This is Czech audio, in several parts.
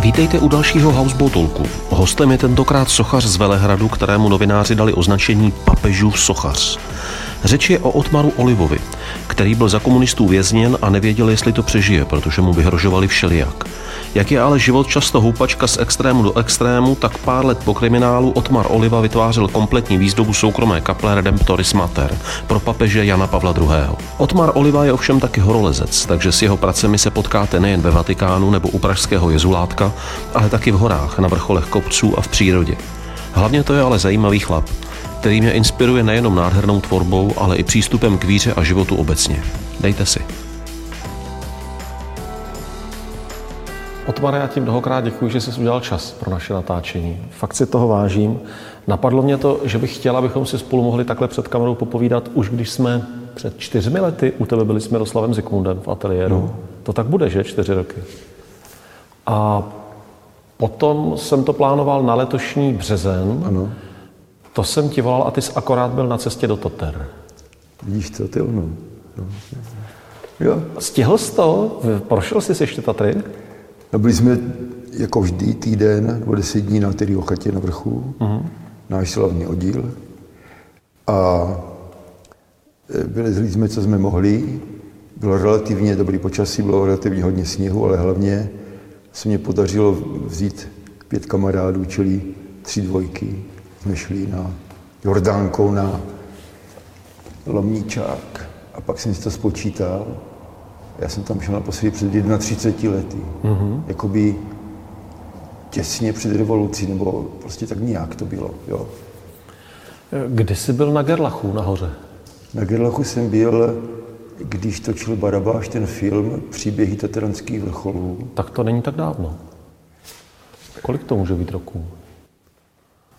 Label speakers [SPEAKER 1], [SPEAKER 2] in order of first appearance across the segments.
[SPEAKER 1] Vítejte u dalšího Houseboat Talku. Hostem je tentokrát sochař z Velehradu, kterému novináři dali označení papežův sochař. Řeč je o Otmaru Olivovi, který byl za komunistů vězněn a nevěděl, jestli to přežije, protože mu vyhrožovali všelijak. Jak je ale život často houpačka z extrému do extrému, tak pár let po kriminálu Otmar Oliva vytvářel kompletní výzdobu soukromé kaple Redemptoris Mater pro papeže Jana Pavla II. Otmar Oliva je ovšem taky horolezec, takže s jeho pracemi se potkáte nejen ve Vatikánu nebo u pražského jezulátka, ale taky v horách, na vrcholech kopců a v přírodě. Hlavně to je ale zajímavý chlap, který mě inspiruje nejenom nádhernou tvorbou, ale i přístupem k víře a životu obecně. Dejte si. Otmar, já ti mnohokrát děkuji, že jsi udělal čas pro naše natáčení. Fakt si toho vážím. Napadlo mě to, že bych chtěla, abychom si spolu mohli takhle před kamerou popovídat, už když jsme před čtyřmi lety u tebe byli s Miroslavem Zikmundem v ateliéru. No. To tak bude, že? Čtyři roky. A potom jsem to plánoval na letošní březen.
[SPEAKER 2] Ano.
[SPEAKER 1] To jsem ti volal a ty jsi akorát byl na cestě do Toter.
[SPEAKER 2] Vidíš to, ty ono. No.
[SPEAKER 1] Jo. Stihl jsi to? Prošel jsi ještě Tatry?
[SPEAKER 2] No byli jsme jako vždy týden nebo deset dní na té chatě na vrchu, uh-huh. náš slavný oddíl. A e, vylezli jsme, co jsme mohli. Bylo relativně dobrý počasí, bylo relativně hodně sněhu, ale hlavně se mě podařilo vzít pět kamarádů, čili tři dvojky. Jsme šli na Jordánkou na Lomníčák. A pak jsem si to spočítal já jsem tam šel naposledy před 31 lety. Mm-hmm. Jakoby těsně před revolucí, nebo prostě tak nějak to bylo. Jo.
[SPEAKER 1] Kdy jsi byl na Gerlachu nahoře?
[SPEAKER 2] Na Gerlachu jsem byl, když točil Barabáš ten film Příběhy tatranských vrcholů.
[SPEAKER 1] Tak to není tak dávno. Kolik to může být roků?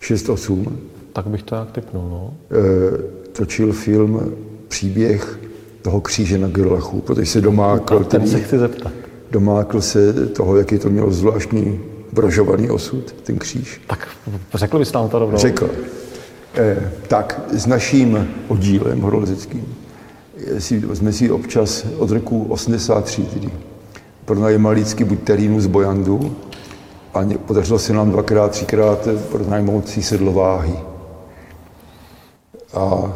[SPEAKER 2] 6-8.
[SPEAKER 1] Tak bych to jak typnul, no.
[SPEAKER 2] E, točil film Příběh toho kříže na Gerlachu, protože se domákl,
[SPEAKER 1] ten, se chci zeptat.
[SPEAKER 2] domákl se toho, jaký to mělo zvláštní brožovaný osud, ten kříž.
[SPEAKER 1] Tak řekl bys nám to rovnou?
[SPEAKER 2] Řekl. Eh, tak s naším oddílem horolezeckým si, jsme si občas od roku 83 tedy pronajímali vždycky buď terínu z Bojandu a podařilo se nám dvakrát, třikrát pronajmout si sedlováhy. A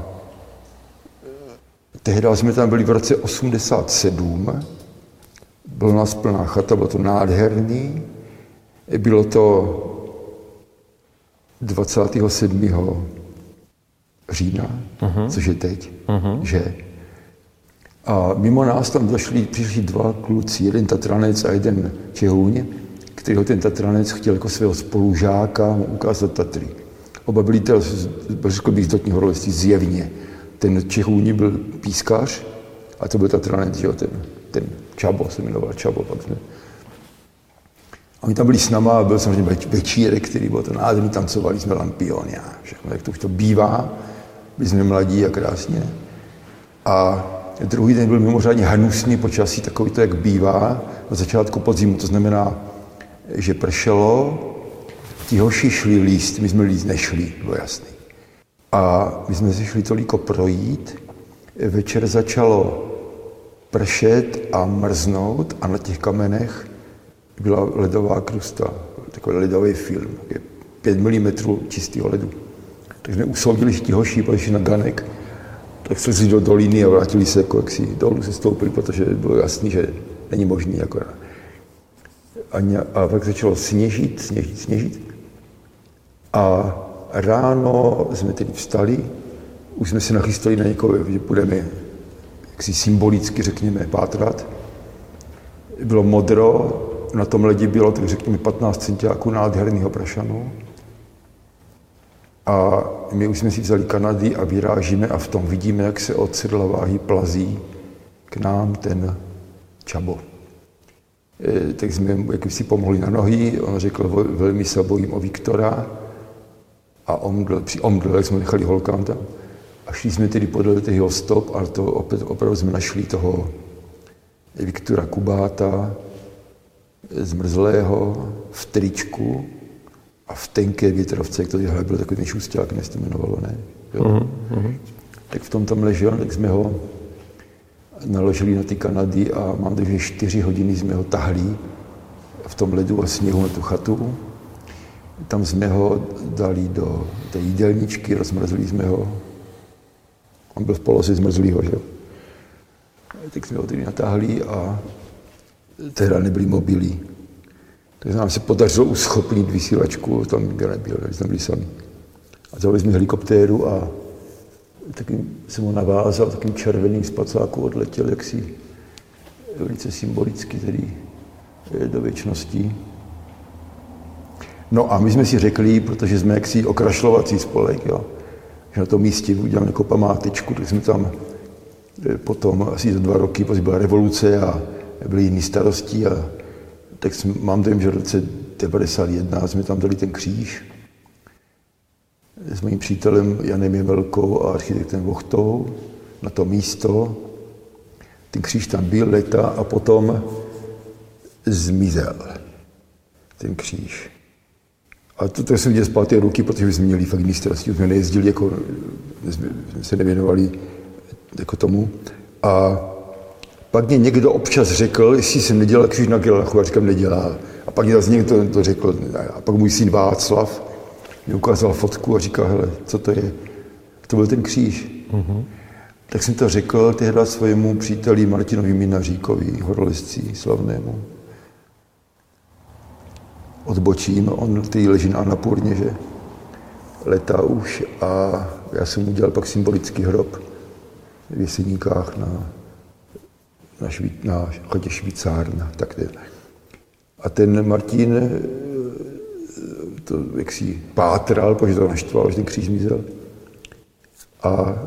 [SPEAKER 2] Tehdy jsme tam byli v roce 87, byla nás plná chata, bylo to nádherný. Bylo to 27. října, uh-huh. což je teď, uh-huh. že? A mimo nás tam došli, přišli dva kluci, jeden Tatranec a jeden Čehůň, kterého ten Tatranec chtěl jako svého spolužáka ukázat Tatry. Oba byli, teda, řekl bych, z horolezství zjevně ten Čechůni byl pískař a to byl Tatranec, jo, ten, ten Čabo se jmenoval, Čabo pak jsme. A oni tam byli s náma a byl samozřejmě večírek, který byl to nádherný, tancovali jsme lampion, já, všechno, jak to už to bývá, byli jsme mladí a krásně. A druhý den byl mimořádně hnusný počasí, takový to, jak bývá, na začátku podzimu, to znamená, že pršelo, ti hoši šli líst, my jsme líst nešli, bylo jasný. A my jsme si šli toliko projít, večer začalo pršet a mrznout a na těch kamenech byla ledová krusta, takový ledový film, 5 mm čistého ledu. Tak jsme usoudili, že ti hoši pojďli na ganek, tak se do doliny a vrátili se jako jak si dolů se stoupili, protože bylo jasný, že není možný. Jako, a, a pak začalo sněžit, sněžit, sněžit. A ráno jsme tedy vstali, už jsme se nachystali na někoho, že budeme jaksi symbolicky, řekněme, pátrat. Bylo modro, na tom ledě bylo, tak řekněme, 15 centiáků nádherného prašanu. A my už jsme si vzali Kanady a vyrážíme a v tom vidíme, jak se od sedlaváhy plazí k nám ten čabo. E, tak jsme jak si pomohli na nohy, on řekl, velmi se bojím o Viktora, a omdl, při omdl, jak jsme nechali holkám tam. A šli jsme tedy podle jeho stop, ale to opět, opravdu jsme našli toho Viktora Kubáta, zmrzlého, v tričku a v tenké větrovce, který byl takový ten šusták, než to jmenovalo, ne? Jo? Uh-huh. Tak v tom tam ležel, tak jsme ho naložili na ty Kanady a mám že čtyři hodiny jsme ho tahli v tom ledu a sněhu na tu chatu. Tam jsme ho dali do té jídelníčky, rozmrzli jsme ho. On byl v poloze zmrzlýho, že. Tak jsme ho tedy natáhli a tehdy nebyli mobily. Takže nám se podařilo uschopnit vysílačku, tam nikdo nebyl, jsme byli sami. A zavolali jsme helikoptéru a taky jsem ho navázal, takým červeným spacáku odletěl jaksi velice symbolicky tedy eh, do věčnosti. No a my jsme si řekli, protože jsme jaksi okrašlovací spolek, jo, že na tom místě uděláme jako památečku, tak jsme tam eh, potom asi za dva roky, protože byla revoluce a byly jiné starosti a tak jsme, mám dojem, že v roce 91 jsme tam dali ten kříž s mým přítelem Janem Jemelkou a architektem Vochtou na to místo. Ten kříž tam byl leta a potom zmizel ten kříž. A to, to jsem viděl z páté ruky, protože jsme měli fakt jiný starosti, jsme nejezdili, jako, jsme se nevěnovali jako tomu. A pak mě někdo občas řekl, jestli jsem nedělal kříž na Gerlachu, a říkám, nedělal. A pak mě zase někdo to řekl, a pak můj syn Václav mi ukázal fotku a říkal, hele, co to je? To byl ten kříž. Mm-hmm. Tak jsem to řekl tehdy svému příteli Martinovi Minaříkovi, horolezci slavnému. Odbočím, on ty leží na Anapurně, že letá už a já jsem udělal pak symbolický hrob v Jeseníkách na, na, šví, na chodě Švýcárna. Tak a ten Martin to jak si pátral, protože to naštvalo, že ten kříž zmizel. A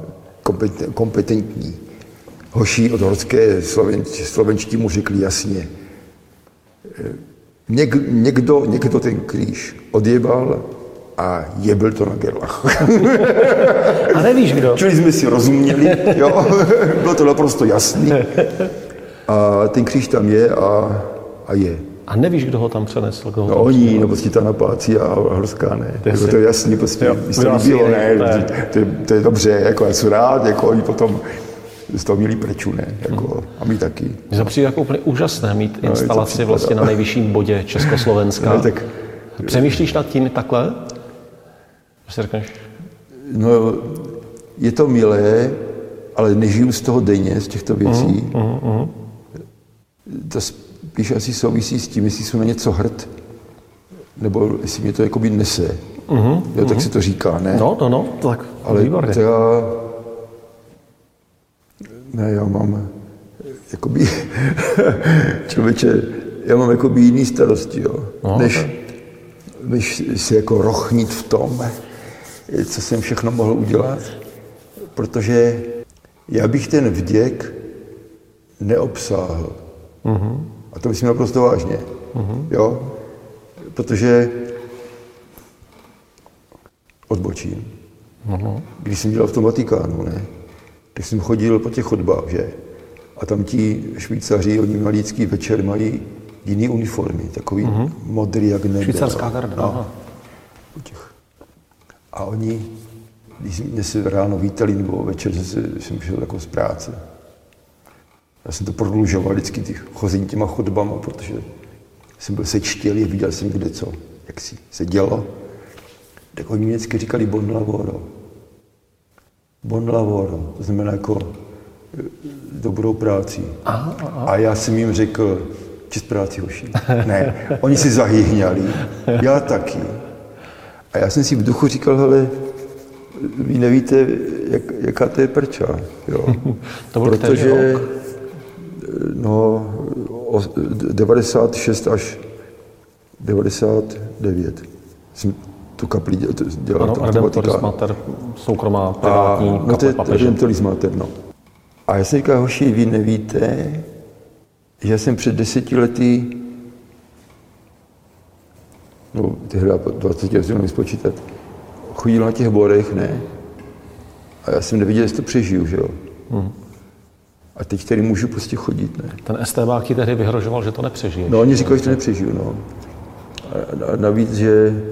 [SPEAKER 2] kompetentní hoší od horské slovenští mu řekli jasně, Něk, někdo, někdo ten kříž odjebal a jebil to na gerlach.
[SPEAKER 1] A nevíš kdo?
[SPEAKER 2] Čili jsme si rozuměli, jo, bylo to naprosto jasný. A ten kříž tam je a, a je.
[SPEAKER 1] A nevíš, kdo ho tam přenesl? Kdo ho
[SPEAKER 2] no
[SPEAKER 1] tam
[SPEAKER 2] oni, nebo prostě ta napácí a Horská ne. To, jako to je jasný, prostě, jo, to bylo, ne, ne. To, je, to, je, dobře, jako já jsem rád, jako oni potom z toho měli preču, ne, jako, hmm. a my taky.
[SPEAKER 1] Mně přijde jako úplně úžasné mít no, instalaci vlastně na nejvyšším bodě Československa. No, tak, Přemýšlíš nad tím takhle? Co řekneš?
[SPEAKER 2] No, je to milé, ale nežiju z toho denně, z těchto věcí. Uh, uh, uh. To spíš asi souvisí s tím, jestli jsou na něco hrd, nebo jestli mě to jakoby nese. Uh-huh, jo, tak uh-huh. se to říká, ne?
[SPEAKER 1] No, no, no, tak
[SPEAKER 2] Ale výborně. já, ne, já mám jakoby, člověče, já mám jakoby jiný starosti, jo, no, než, tak. než se jako rochnit v tom, co jsem všechno mohl udělat, protože já bych ten vděk neobsáhl. Uh-huh. A to myslím naprosto vážně. Uh-huh. Jo? Protože odbočím. Uh-huh. Když jsem dělal v tom Vatikánu, ne, tak jsem chodil po těch chodbách, že? A tam ti Švýcaři, oni na lidský večer mají jiný uniformy, takový uh-huh. modrý jak nebe.
[SPEAKER 1] Švýcarská garda. No.
[SPEAKER 2] A oni, když mě se ráno vítali nebo večer, že jsem šel jako z práce, já jsem to prodlužoval vždycky ty chození těma chodbama, protože jsem byl sečtělý a viděl jsem, kde co, jak si se dělo. Tak oni vždycky říkali bon lavoro. Bon lavoro, to znamená jako e, dobrou práci. Aha, aha. A já jsem jim řekl, čist práci hoši. Ne, oni si zahýhňali, já taky. A já jsem si v duchu říkal, hele, vy nevíte, jak, jaká to je prča. Jo.
[SPEAKER 1] to byl Protože
[SPEAKER 2] no, 96 až 99 jsem tu kapli dělal.
[SPEAKER 1] Ano, Redemptoris Mater, soukromá, privátní a,
[SPEAKER 2] no, to je Redemptoris Mater, no. A já jsem říkal, hoši, vy nevíte, že já jsem před deseti lety, no, tyhle 20 let si spočítat, chodil na těch borech, ne? A já jsem neviděl, jestli to přežiju, že jo? Hmm. A teď tedy můžu prostě chodit, ne?
[SPEAKER 1] Ten STB ti tehdy vyhrožoval, že to nepřežiješ.
[SPEAKER 2] No, oni říkali, že to nepřežiju, no. A, a navíc, že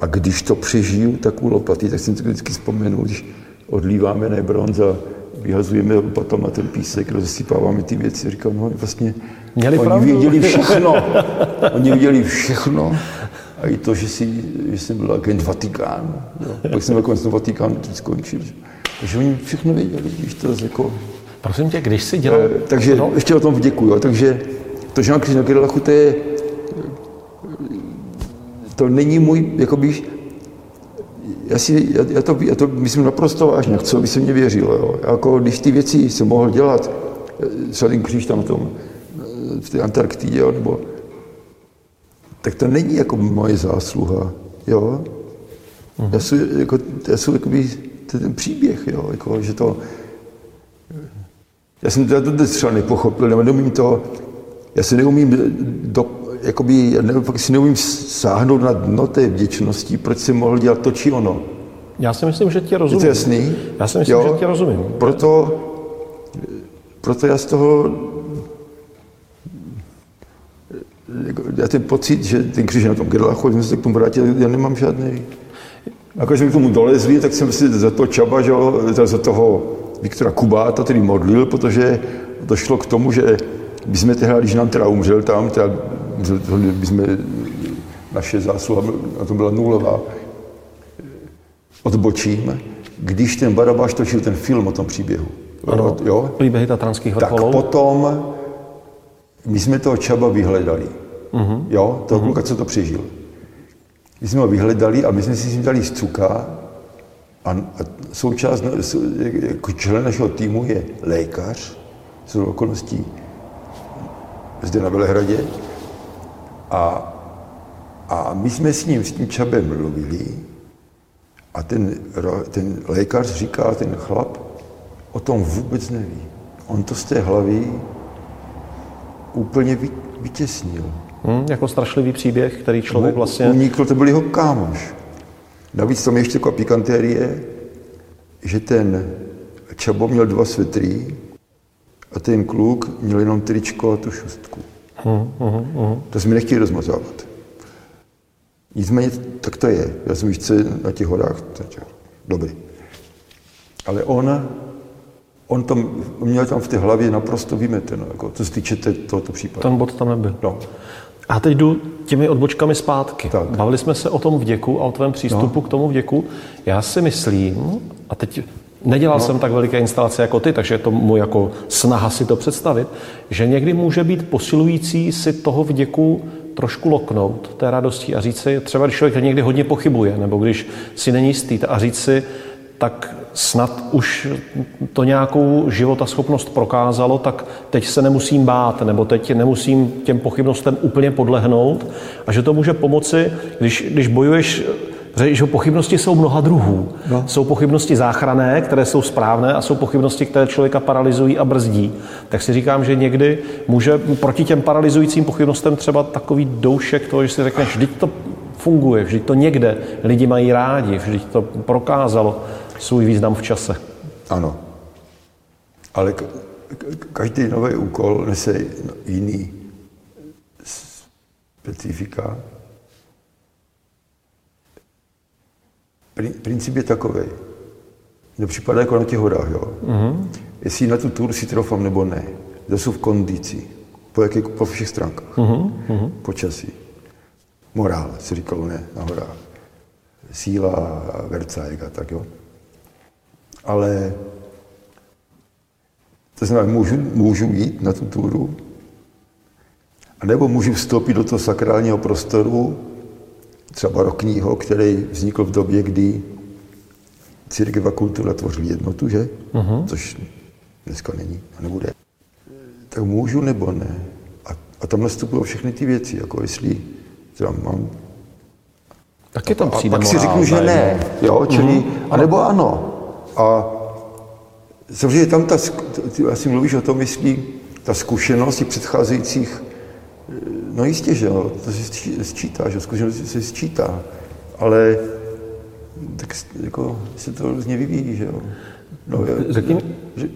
[SPEAKER 2] a když to přežiju, tak u lopaty, tak jsem to vždycky vzpomenu, když odlíváme ne bronz a vyhazujeme potom na ten písek, rozesypáváme ty věci. Říkám, no vlastně
[SPEAKER 1] Měli
[SPEAKER 2] oni
[SPEAKER 1] pravdu.
[SPEAKER 2] věděli všechno. oni věděli všechno. A i to, že, si, že jsem byl agent Vatikánu. Pak jsem nakonec Vatikán skončil. Takže oni všechno věděli, když to jako...
[SPEAKER 1] Prosím tě, když si dělal...
[SPEAKER 2] Eh, takže no. ještě o tom děkuju. Takže to, že mám kříž na Gerlachu, to je... To není můj, jakoby, já, si, já, já, to, já to myslím naprosto vážně, co by se mě věřilo. Jo. Jako, když ty věci jsem mohl dělat, eh, třeba ten kříž tam v tom, eh, v té Antarktidě, jo, nebo, tak to není jako moje zásluha. Jo. Já jsem, jako, já jsem jakoby, to je ten příběh, jo, jako, že to, já jsem to dnes třeba nepochopil, nebo neumím to, já se neumím, do, jakoby, já ne, pak si neumím sáhnout na dno té vděčnosti, proč jsem mohl dělat to či ono.
[SPEAKER 1] Já si myslím, že ti
[SPEAKER 2] Je
[SPEAKER 1] rozumím.
[SPEAKER 2] to jasný?
[SPEAKER 1] Já si myslím, že ti rozumím.
[SPEAKER 2] Proto, proto já z toho, já ten pocit, že ten kříž je na tom Gerlachu, jsem se k tomu vrátil, já nemám žádný. A když jsme k tomu dolezli, tak jsem si za to Čaba, že, jo, za toho Viktora Kubáta tedy modlil, protože došlo k tomu, že my jsme tehdy, když nám teda umřel tam, teda, by jsme, naše zásluha na tom byla nulová, odbočím, když ten Barabáš točil ten film o tom příběhu.
[SPEAKER 1] Ano,
[SPEAKER 2] Jo?
[SPEAKER 1] příběhy tatranských
[SPEAKER 2] Tak
[SPEAKER 1] vrcholů.
[SPEAKER 2] potom my jsme toho Čaba vyhledali. Uh-huh. Jo, toho uh-huh. kluka, co to přežil. My jsme ho vyhledali a my jsme si s ním dali z cuka a, součást, jako člen našeho týmu je lékař, z okolností zde na Velehradě. A, a my jsme s ním, s tím Čabem mluvili a ten, ten lékař říká, ten chlap o tom vůbec neví. On to z té hlavy úplně vy, vytěsnil.
[SPEAKER 1] Hm, jako strašlivý příběh, který člověk vlastně...
[SPEAKER 2] Unikl, to byl jeho kámoš. Navíc tam je ještě taková pikantérie, že ten Čabo měl dva svetry a ten kluk měl jenom tričko a tu šustku. To jsme nechtěli rozmazávat. Nicméně tak to je. Já jsem je na těch horách. Dobrý. Ale on, on, tam, měl tam v té hlavě naprosto vymeteno, jako, co se týče tohoto případu.
[SPEAKER 1] Ten bod tam nebyl.
[SPEAKER 2] No.
[SPEAKER 1] A teď jdu těmi odbočkami zpátky.
[SPEAKER 2] Tak.
[SPEAKER 1] Bavili jsme se o tom vděku a o tvém přístupu no. k tomu vděku. Já si myslím, a teď nedělal no. jsem tak veliké instalace jako ty, takže je to můj jako snaha si to představit, že někdy může být posilující si toho vděku trošku loknout té radosti a říct si, třeba když člověk někdy hodně pochybuje, nebo když si není jistý a říct si, tak snad už to nějakou životaschopnost prokázalo, tak teď se nemusím bát, nebo teď nemusím těm pochybnostem úplně podlehnout a že to může pomoci, když, když bojuješ že pochybnosti jsou mnoha druhů. No. Jsou pochybnosti záchrané, které jsou správné, a jsou pochybnosti, které člověka paralyzují a brzdí. Tak si říkám, že někdy může proti těm paralyzujícím pochybnostem třeba takový doušek toho, že si řekneš, vždyť to funguje, vždyť to někde lidi mají rádi, vždyť to prokázalo svůj význam v čase.
[SPEAKER 2] Ano. Ale každý nový úkol nese jiný specifika. Pri- Princip je takový. Mně připadá jako na těch horách, jo. Mm-hmm. Jestli na tu tur si trofám nebo ne. To jsou v kondici. Po, jaké, po všech stránkách. Mm-hmm. Počasí. Morál, si říkalo ne, na horách. Síla, vercajk a tak, jo. Ale to znamená, můžu, můžu jít na tu túru, anebo můžu vstoupit do toho sakrálního prostoru, třeba barokního, který vznikl v době, kdy církev a kultura tvořili jednotu, že? Uh-huh. Což dneska není a nebude. Tak můžu nebo ne? A, a tam nastupují všechny ty věci, jako jestli třeba mám
[SPEAKER 1] Taky tam
[SPEAKER 2] a
[SPEAKER 1] přijde
[SPEAKER 2] pak si řeknu, že ne, jo, čili, mm-hmm. anebo ano. A samozřejmě tam ta, ty asi mluvíš o tom, jestli ta zkušenost i předcházejících, eh, no jistě, že jo, to se sčí- sčítá, že zkušenost se sčítá, ale tak jako se to různě vyvíjí, že jo. No, je-
[SPEAKER 1] Řekni mi,
[SPEAKER 2] že,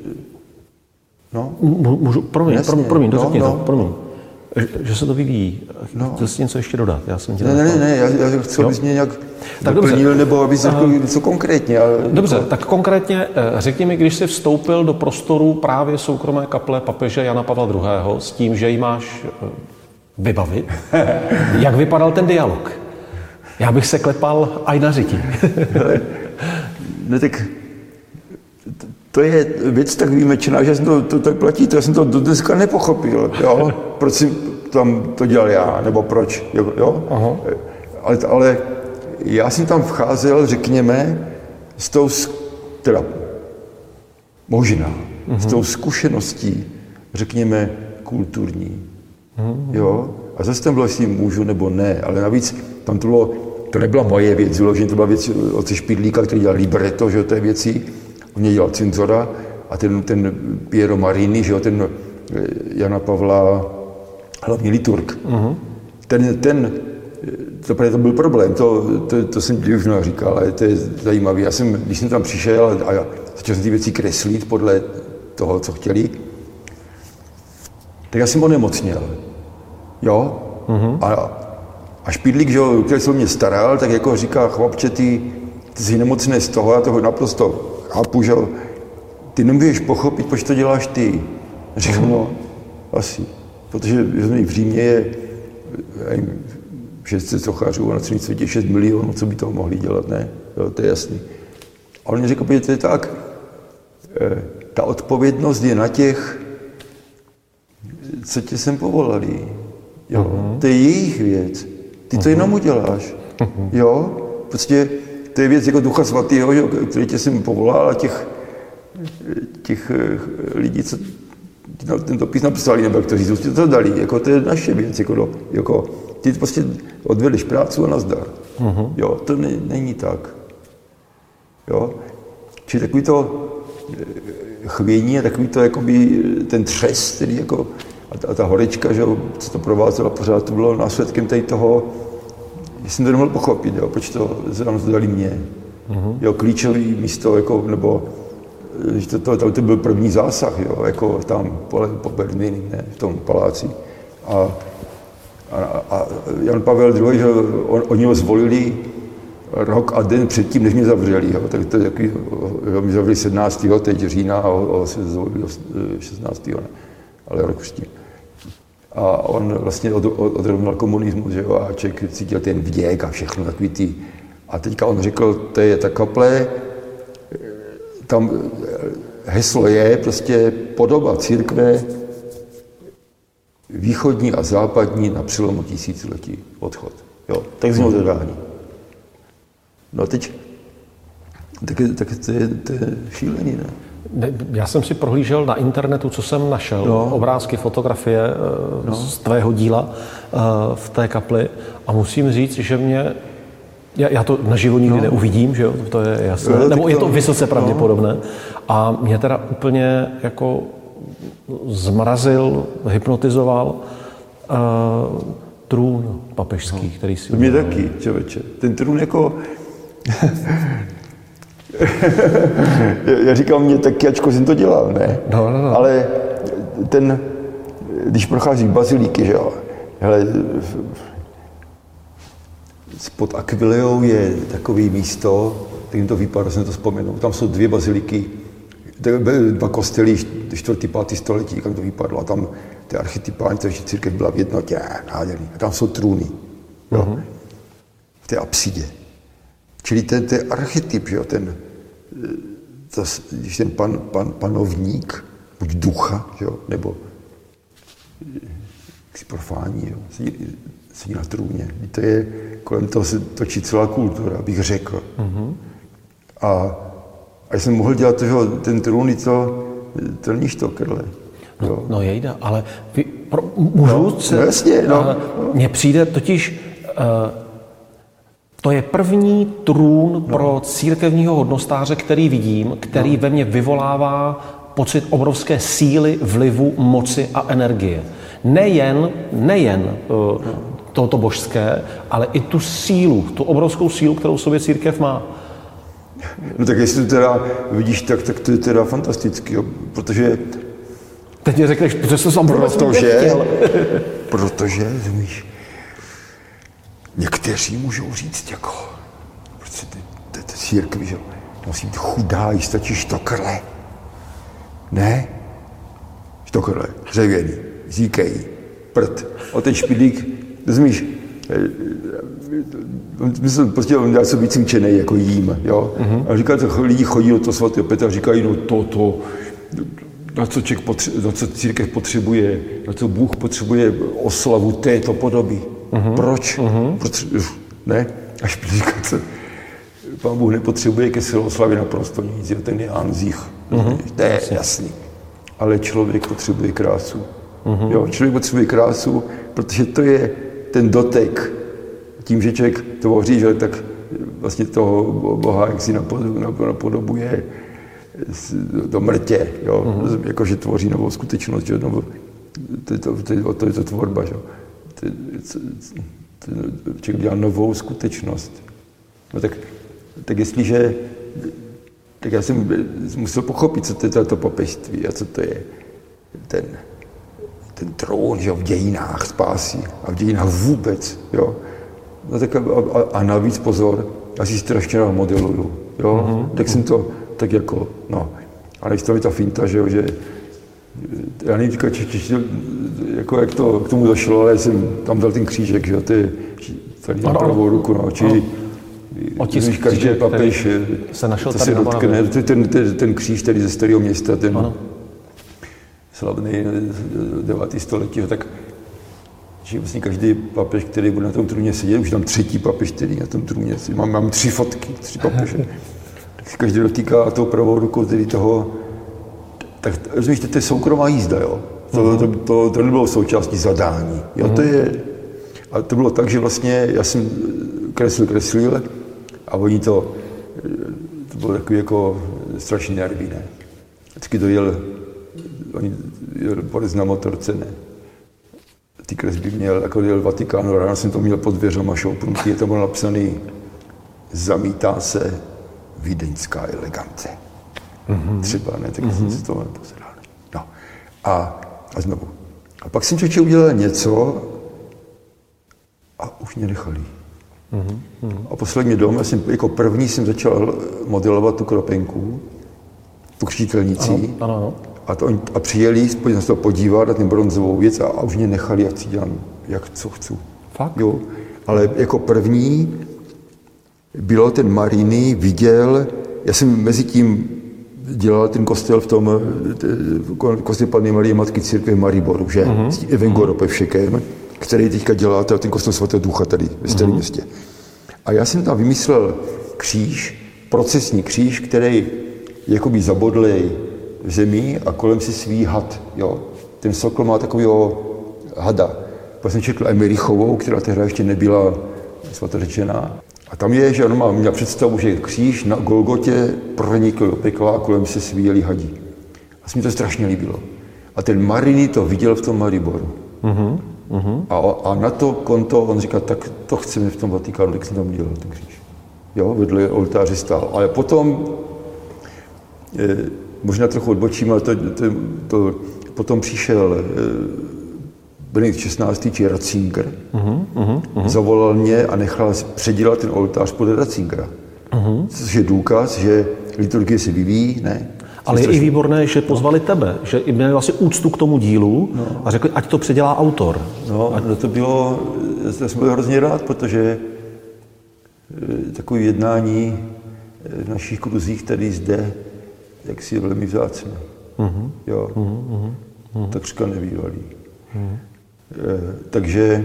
[SPEAKER 2] no,
[SPEAKER 1] Mů- můžu, promiň,
[SPEAKER 2] Jasně,
[SPEAKER 1] promiň, promiň,
[SPEAKER 2] no, no.
[SPEAKER 1] to, promiň. Že se to vyvíjí. No. Chtěl jsi něco ještě dodat? Já jsem
[SPEAKER 2] ne, ne, ne, ne, já, já chci, abys mě nějak tak doplnil, dobře. nebo abys řekl něco konkrétně. Ale...
[SPEAKER 1] Dobře, tak konkrétně eh, řekni mi, když jsi vstoupil do prostoru právě soukromé kaple papeže Jana Pavla II. s tím, že ji máš eh, vybavit, jak vypadal ten dialog? Já bych se klepal aj na řití.
[SPEAKER 2] no tak to je věc tak výjimečná, že jsem to, to tak platí, to já jsem to do dneska nepochopil, jo? proč jsem tam to dělal já, nebo proč, jo? Aha. Ale, ale já jsem tam vcházel, řekněme, s tou, teda možná, uh-huh. s mhm. tou zkušeností, řekněme, kulturní. Uh-huh. Jo? A zase tam bylo, jestli můžu nebo ne, ale navíc tam to bylo, to nebyla moje věc, vyloženě to byla věc od Špidlíka, který dělal libretto, že jo, té věci, on mě dělal Cinzora a ten, ten Piero Marini, že jo, ten eh, Jana Pavla, hlavní liturg, uh-huh. ten, ten to, to byl problém, to, to, to jsem už mnoho říkal, ale to je zajímavé. Já jsem, když jsem tam přišel a, začal jsem ty věci kreslit podle toho, co chtěli, tak já jsem onemocněl. Jo? Uh-huh. A, a Špidlík, že, který se o mě staral, tak jako říká, chlapče, ty, ty jsi nemocný z toho, já toho naprosto chápu, že ty nemůžeš pochopit, proč to děláš ty. Říkám, uh-huh. no, asi. Protože v Římě je 600 sochařů a na celém světě 6 milionů, co by toho mohli dělat, ne? Jo, to je jasný. A on mi řekl, že to je tak, eh, ta odpovědnost je na těch, co tě sem povolali. Jo, uh-huh. to je jejich věc. Ty to uh-huh. jenom uděláš. Uh-huh. Jo, prostě to je věc jako Ducha Svatého, který tě sem povolal a těch, těch eh, lidí, co ten dopis napsali, nebo kteří to dali, jako to je naše věc, jako, jako ty prostě odvedeš práci a nazdar. Uh-huh. Jo, to ne, není tak. Jo? Čili takový to eh, chvění a takový to, jakoby, ten třes, který jako, a ta, a ta horečka, že co to provázela pořád, to bylo následkem tady toho, jsem to nemohl pochopit, jo, proč to nám zdali mě. Uh-huh. Jo, klíčový místo, jako, nebo eh, že to, to, to, to byl první zásah, jo, jako tam po, po Berlíně, ne, v tom paláci. A a, a Jan Pavel II, že on, oni ho zvolili rok a den předtím, než mě zavřeli. Jo. Tak to takový, jo, mě zavřeli 17. teď října a ho se zvolili 16. Ne. ale rok předtím. A on vlastně od, od, odrovnal komunismus, že jo, a člověk cítil ten vděk a všechno takový ty. A teďka on řekl, to je ta kaple, tam heslo je prostě podoba církve východní a západní na přelomu tisíciletí odchod. Jo, tak znělo to dání. No teď, tak, tak to, je, to je šílený, ne?
[SPEAKER 1] Já jsem si prohlížel na internetu, co jsem našel, no. obrázky, fotografie eh, no. z tvého díla eh, v té kapli a musím říct, že mě já, já to naživo nikdy no. neuvidím, že jo, to je jasné, no, nebo je to vysoce no. pravděpodobné. No. A mě teda úplně jako zmrazil, hypnotizoval uh, trůn papežský, no. který si...
[SPEAKER 2] To mě taky, člověče. Ten trůn jako... já říkám, mě taky, ačko jsem to dělal, ne?
[SPEAKER 1] No, no, no.
[SPEAKER 2] Ale ten, když prochází bazilíky, že jo, hele, pod Aquileou je takový místo, kterým to vypadá, jsem to vzpomenu. Tam jsou dvě baziliky, byly dva kostely, čtvrtý, pátý století, jak to vypadlo. A tam ty archetypální, takže církev byla v jednotě, nádherný. A tam jsou trůny. Jo? Uh-huh. V té apsidě. Čili ten, ten archetyp, že jo, ten, to, když ten pan, pan, panovník, buď ducha, že jo, nebo si profání, jo, sedí, sedí na trůně. To je, kolem toho se točí celá kultura, bych řekl. Uh-huh. A a jsem mohl dělat to, že ten trůn, to, to není štokrle.
[SPEAKER 1] No, no jejda, ale vy, pro, můžu
[SPEAKER 2] no, se... No jasně, no.
[SPEAKER 1] Mně přijde totiž, uh, to je první trůn no. pro církevního hodnostáře, který vidím, který no. ve mně vyvolává pocit obrovské síly, vlivu, moci a energie. Nejen, nejen uh, no. toto božské, ale i tu sílu, tu obrovskou sílu, kterou v sobě církev má.
[SPEAKER 2] No tak jestli to teda vidíš tak, tak to je teda fantastický, jo, protože
[SPEAKER 1] Teď mi řekneš, že jsi tam
[SPEAKER 2] protože, protože, rozumíš, někteří můžou říct jako, prostě ty, ty, ty církvi, že musí být chudá, jí stačí štokrle. Ne, štokrle, hřevěný, říkej, prd. A ten špidlík, rozumíš, myslím, prostě on se víc cvičený jako jím, jo. Uh-huh. A říká, že lidi chodí do toho svatého Petra a říkají, no to, to, na co, potře- na co církev potřebuje, na co Bůh potřebuje oslavu této podoby. Uh-huh. Proč? Uh-huh. Potře- ne? Až říká, co, pán Bůh nepotřebuje ke své oslavě naprosto nic, jo, ten je anzích. Uh-huh. To je jasný. Ale člověk potřebuje krásu. Uh-huh. Jo, člověk potřebuje krásu, protože to je ten dotek. Tím, že člověk tvoří, že tak vlastně toho Boha, jak si napodobuje do mrtě, jo? Uh-huh. jako, že tvoří novou skutečnost, že? Novou, to, to, to, to je to tvorba, že? To, to, to, člověk dělá novou skutečnost. No tak, tak jestliže, tak já jsem musel pochopit, co to je to papežství a co to je ten, ten trůn, že v dějinách spásí a v dějinách vůbec, jo. No tak a, a, a navíc pozor, já si strašně rád modeluju, jo. Mm-hmm. Tak jsem to tak jako, no. A než to je ta finta, že jo, že já nevím, či, či, či, jako jak to k tomu došlo, ale jsem tam dal ten křížek, že ty tady na pravou ruku, no, či
[SPEAKER 1] Otisk,
[SPEAKER 2] každý papež
[SPEAKER 1] se našel
[SPEAKER 2] to se dotkne, ten, ten, ten, kříž tady ze starého města, ten ano. slavný 9. století, tak že vlastně každý papež, který bude na tom trůně sedět, už tam třetí papež, který na tom trůně sedět, mám, mám tři fotky, tři papeže, tak každý dotýká tou pravou rukou tedy toho, tak rozumíš, to je soukromá jízda, jo. To, uh-huh. to, to, to nebylo součástí zadání. Jo, uh-huh. to je, a to bylo tak, že vlastně já jsem kreslil, kreslil a oni to, to bylo takový jako strašný nervy, ne. Vždycky to jel, oni jel Boris na motorce, ne. Ty kresby měl, jako jel Vatikánu, ráno jsem to měl pod dvěřama šoupnutý, je to bylo napsaný zamítá se vídeňská elegance. Mm-hmm. Třeba, ne, tak mm-hmm. jsem si to pozeral. No. A, a znovu. A pak jsem člověk udělal něco a už mě nechali. Mm-hmm. A poslední dom, já jsem, jako první jsem začal modelovat tu kropenku, tu křtitelnici. Ano, ano, ano. A, to, a přijeli, spojili se to podívat na ten bronzovou věc a, a už mě nechali, jak si dělám, jak co chci.
[SPEAKER 1] Fakt?
[SPEAKER 2] Jo. Ale jako první bylo ten Mariny, viděl, já jsem mezi tím dělal ten kostel v tom, kostel Panny Marie Matky Církve v Mariboru, že? Uh-huh. S Evengoropevšekem, který teďka dělá ten kostel svatého ducha tady ve starém uh-huh. městě. A já jsem tam vymyslel kříž, procesní kříž, který jakoby zabodlej v zemi a kolem si svý had. Jo. Ten sokol má takového hada. Pak jsem četl Emerichovou, která tehdy ještě nebyla svatořečená. A tam je, že on má, měl představu, že kříž na Golgotě pronikl do pekla a kolem se svíjeli hadí. A se mi to strašně líbilo. A ten Marini to viděl v tom Mariboru. Uh-huh. A, a na to konto on říká, tak to chceme v tom Vatikánu, tak jsem tam udělal ten kříž. Jo, vedle oltáře stál. Ale potom, e, možná trochu odbočím, ale to, to, to, potom přišel e, Benedikt 16. či Ratzinger, uh-huh, uh-huh. zavolal mě a nechal předělat ten oltář podle Ratzingera. Uh-huh. Což je důkaz, že liturgie se vyvíjí, ne?
[SPEAKER 1] Ale je i výborné, že pozvali tebe, že měli vlastně úctu k tomu dílu no. a řekli, ať to předělá autor.
[SPEAKER 2] No, ať... no to bylo, já jsem byl hrozně rád, protože eh, takové jednání eh, v našich kruzích tady zde, jak si velmi vzácné. Uh-huh. Jo, uh-huh. Uh-huh. takřka nevývalý. Uh-huh. Eh, takže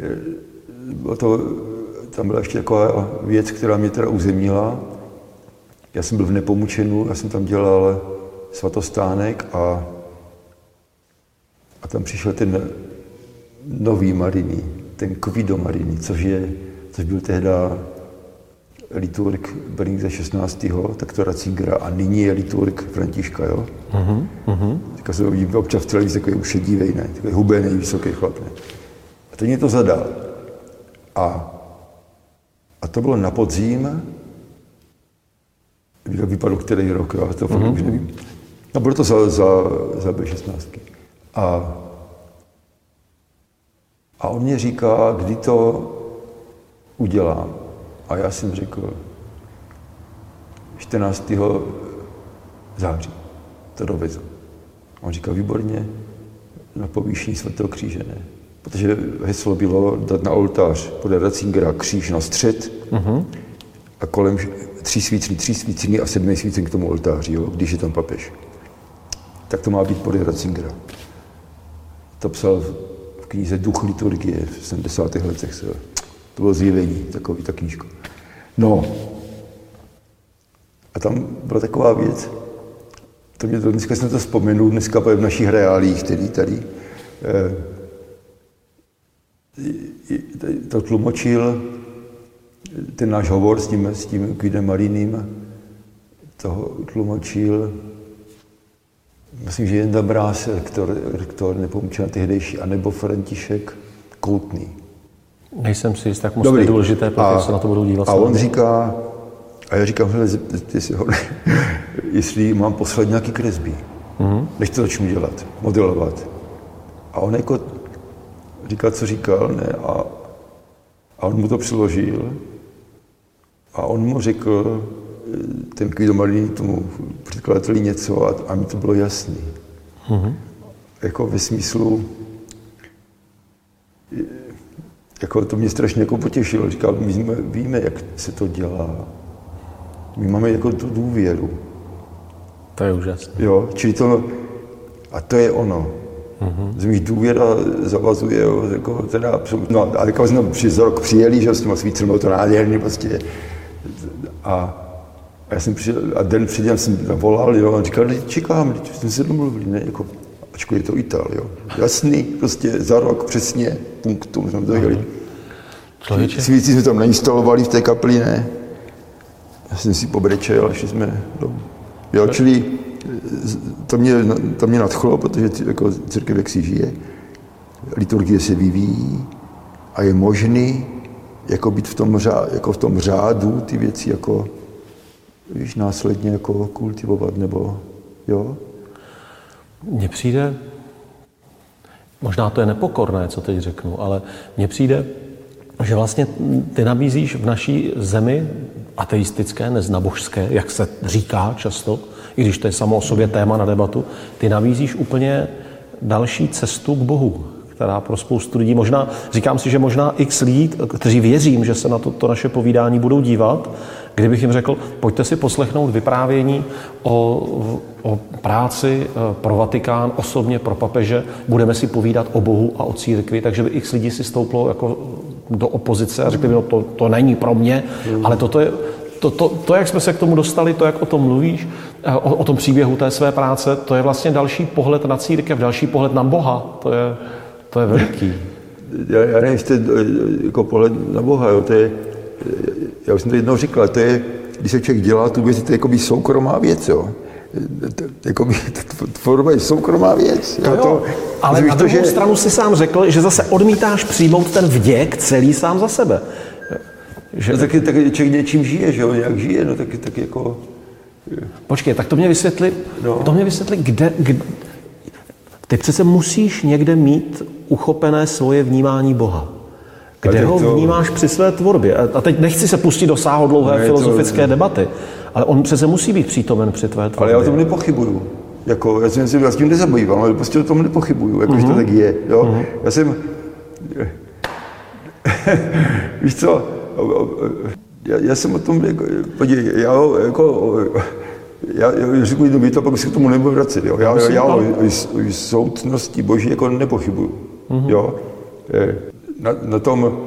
[SPEAKER 2] eh, to, tam byla ještě taková věc, která mě teda uzemnila. Já jsem byl v Nepomučenu, já jsem tam dělal svatostánek a, a tam přišel ten nový Marini, ten Kvido Marini, což, je, což byl tehda liturg Benigza 16. tak to Ratzingera a nyní je liturg Františka, jo? Uh-huh, uh-huh. Teďka se vidím občas v televizi takový ušedívej, ne? Takový hubený, vysoký chlap, ne? A teď mě to zadal. A, a to bylo na podzim, jak vypadlo který rok, jo? to uh-huh. už nevím. A bylo to za, za, za B16. A, a on mě říká, kdy to udělám. A já jsem řekl, 14. září to dovezu. On říkal, výborně, na povýšení svatého kříže ne. Protože heslo bylo dát na oltář podle Ratzingera kříž na střed uh-huh. a kolem tři svícny, tři svícny a sedmý svícen k tomu oltáři, jo, když je tam papež. Tak to má být podle Ratzingera. To psal v knize Duch liturgie v 70. letech. To bylo zjevení, takový ta knížka. No, a tam byla taková věc, to mě to, dneska jsem to vzpomenu, dneska v našich reálích, který tady eh, to tlumočil ten náš hovor s tím, s tím Kvídem Mariným, toho tlumočil, myslím, že Jenda Brás, rektor, rektor nepomůže na tehdejší, anebo František Koutný.
[SPEAKER 1] Nejsem si jist, tak moc Dobrý. důležité, protože se na to budou dívat.
[SPEAKER 2] A on říká, a já říkám, hele, si ho, jestli mám poslat nějaký kresby, mm-hmm. než to začnu dělat, modelovat. A on jako říkal, co říkal, ne, a, a on mu to přiložil a on mu řekl, ten kvízomalý tomu předkladateli něco a, a mi to bylo jasný. Mm-hmm. Jako ve smyslu, jako to mě strašně jako potěšilo. Říkal, my jsme, víme, jak se to dělá. My máme jako tu důvěru.
[SPEAKER 1] To je úžasné.
[SPEAKER 2] Jo, čili to, a to je ono. Mm-hmm. Mít důvěra zavazuje, jo, jako teda absolutně. No, a jako jsme při rok přijeli, že s těma svícem to nádherný prostě. A, a já jsem přijel, a den předtím jsem volal, jo, a říkal, čekám, jsme se domluvili, ne, jako, ačko je to Ital, jo. Jasný, prostě za rok přesně, punktum jsme to jeli. Svíci jsme tam nainstalovali v té kapli, ne. Já jsem si pobrečel, šli jsme domů. Jo, čili to mě, to mě nadchlo, protože jako církev jak si žije, liturgie se vyvíjí a je možný jako být v tom, řádu, jako v tom řádu ty věci jako víš, následně jako kultivovat, nebo jo?
[SPEAKER 1] Mně přijde, možná to je nepokorné, co teď řeknu, ale mně přijde, že vlastně ty nabízíš v naší zemi ateistické, neznabožské, jak se říká často, i když to je samo o sobě téma na debatu, ty nabízíš úplně další cestu k Bohu, která pro spoustu lidí možná, říkám si, že možná x lidí, kteří věřím, že se na to, to naše povídání budou dívat, kdybych jim řekl, pojďte si poslechnout vyprávění o, o práci eh, pro Vatikán, osobně pro papeže, budeme si povídat o Bohu a o církvi, takže by x lidí si stouplo jako do opozice a řekli by, no to, to není pro mě, ale toto je, to, to, to, jak jsme se k tomu dostali, to, jak o tom mluvíš, eh, o, o tom příběhu té své práce, to je vlastně další pohled na církev, další pohled na Boha. To je, to je veliký.
[SPEAKER 2] Já, já nevím, jestli jako pohled na Boha, jo, to je, já už jsem to jednou říkal, to je, když se člověk dělá tu věc, to je jako soukromá věc, jo. Jako tvorba je soukromá věc.
[SPEAKER 1] To jo, to, ale na druhou to, že... stranu si sám řekl, že zase odmítáš přijmout ten vděk celý sám za sebe.
[SPEAKER 2] Že... No, tak, tak člověk něčím žije, že jo, jak žije, no tak, tak jako...
[SPEAKER 1] Počkej, tak to mě vysvětli, no. to mě vysvětli, kde, kde, ty přece musíš někde mít uchopené svoje vnímání Boha. Kde ho to... vnímáš při své tvorbě? A teď nechci se pustit do sáhodlouhé ne, filozofické to... debaty, ale on přece musí být přítomen při tvé tvorbě.
[SPEAKER 2] Ale já o tom nepochybuju. Jako, já jsem si tím nezabýval, ale prostě o tom nepochybuju, jako, mm-hmm. že to mhm. tak je. Jo? Mm-hmm. Já jsem... Víš co, já, já jsem o tom, jako, podívej, já jako, já, já řeknu jednu větu, pak se k tomu nebudu vracet. Jo. Já, já, já o, o soudnosti Boží jako nepochybuju. Mm-hmm. Jo. Na, na tom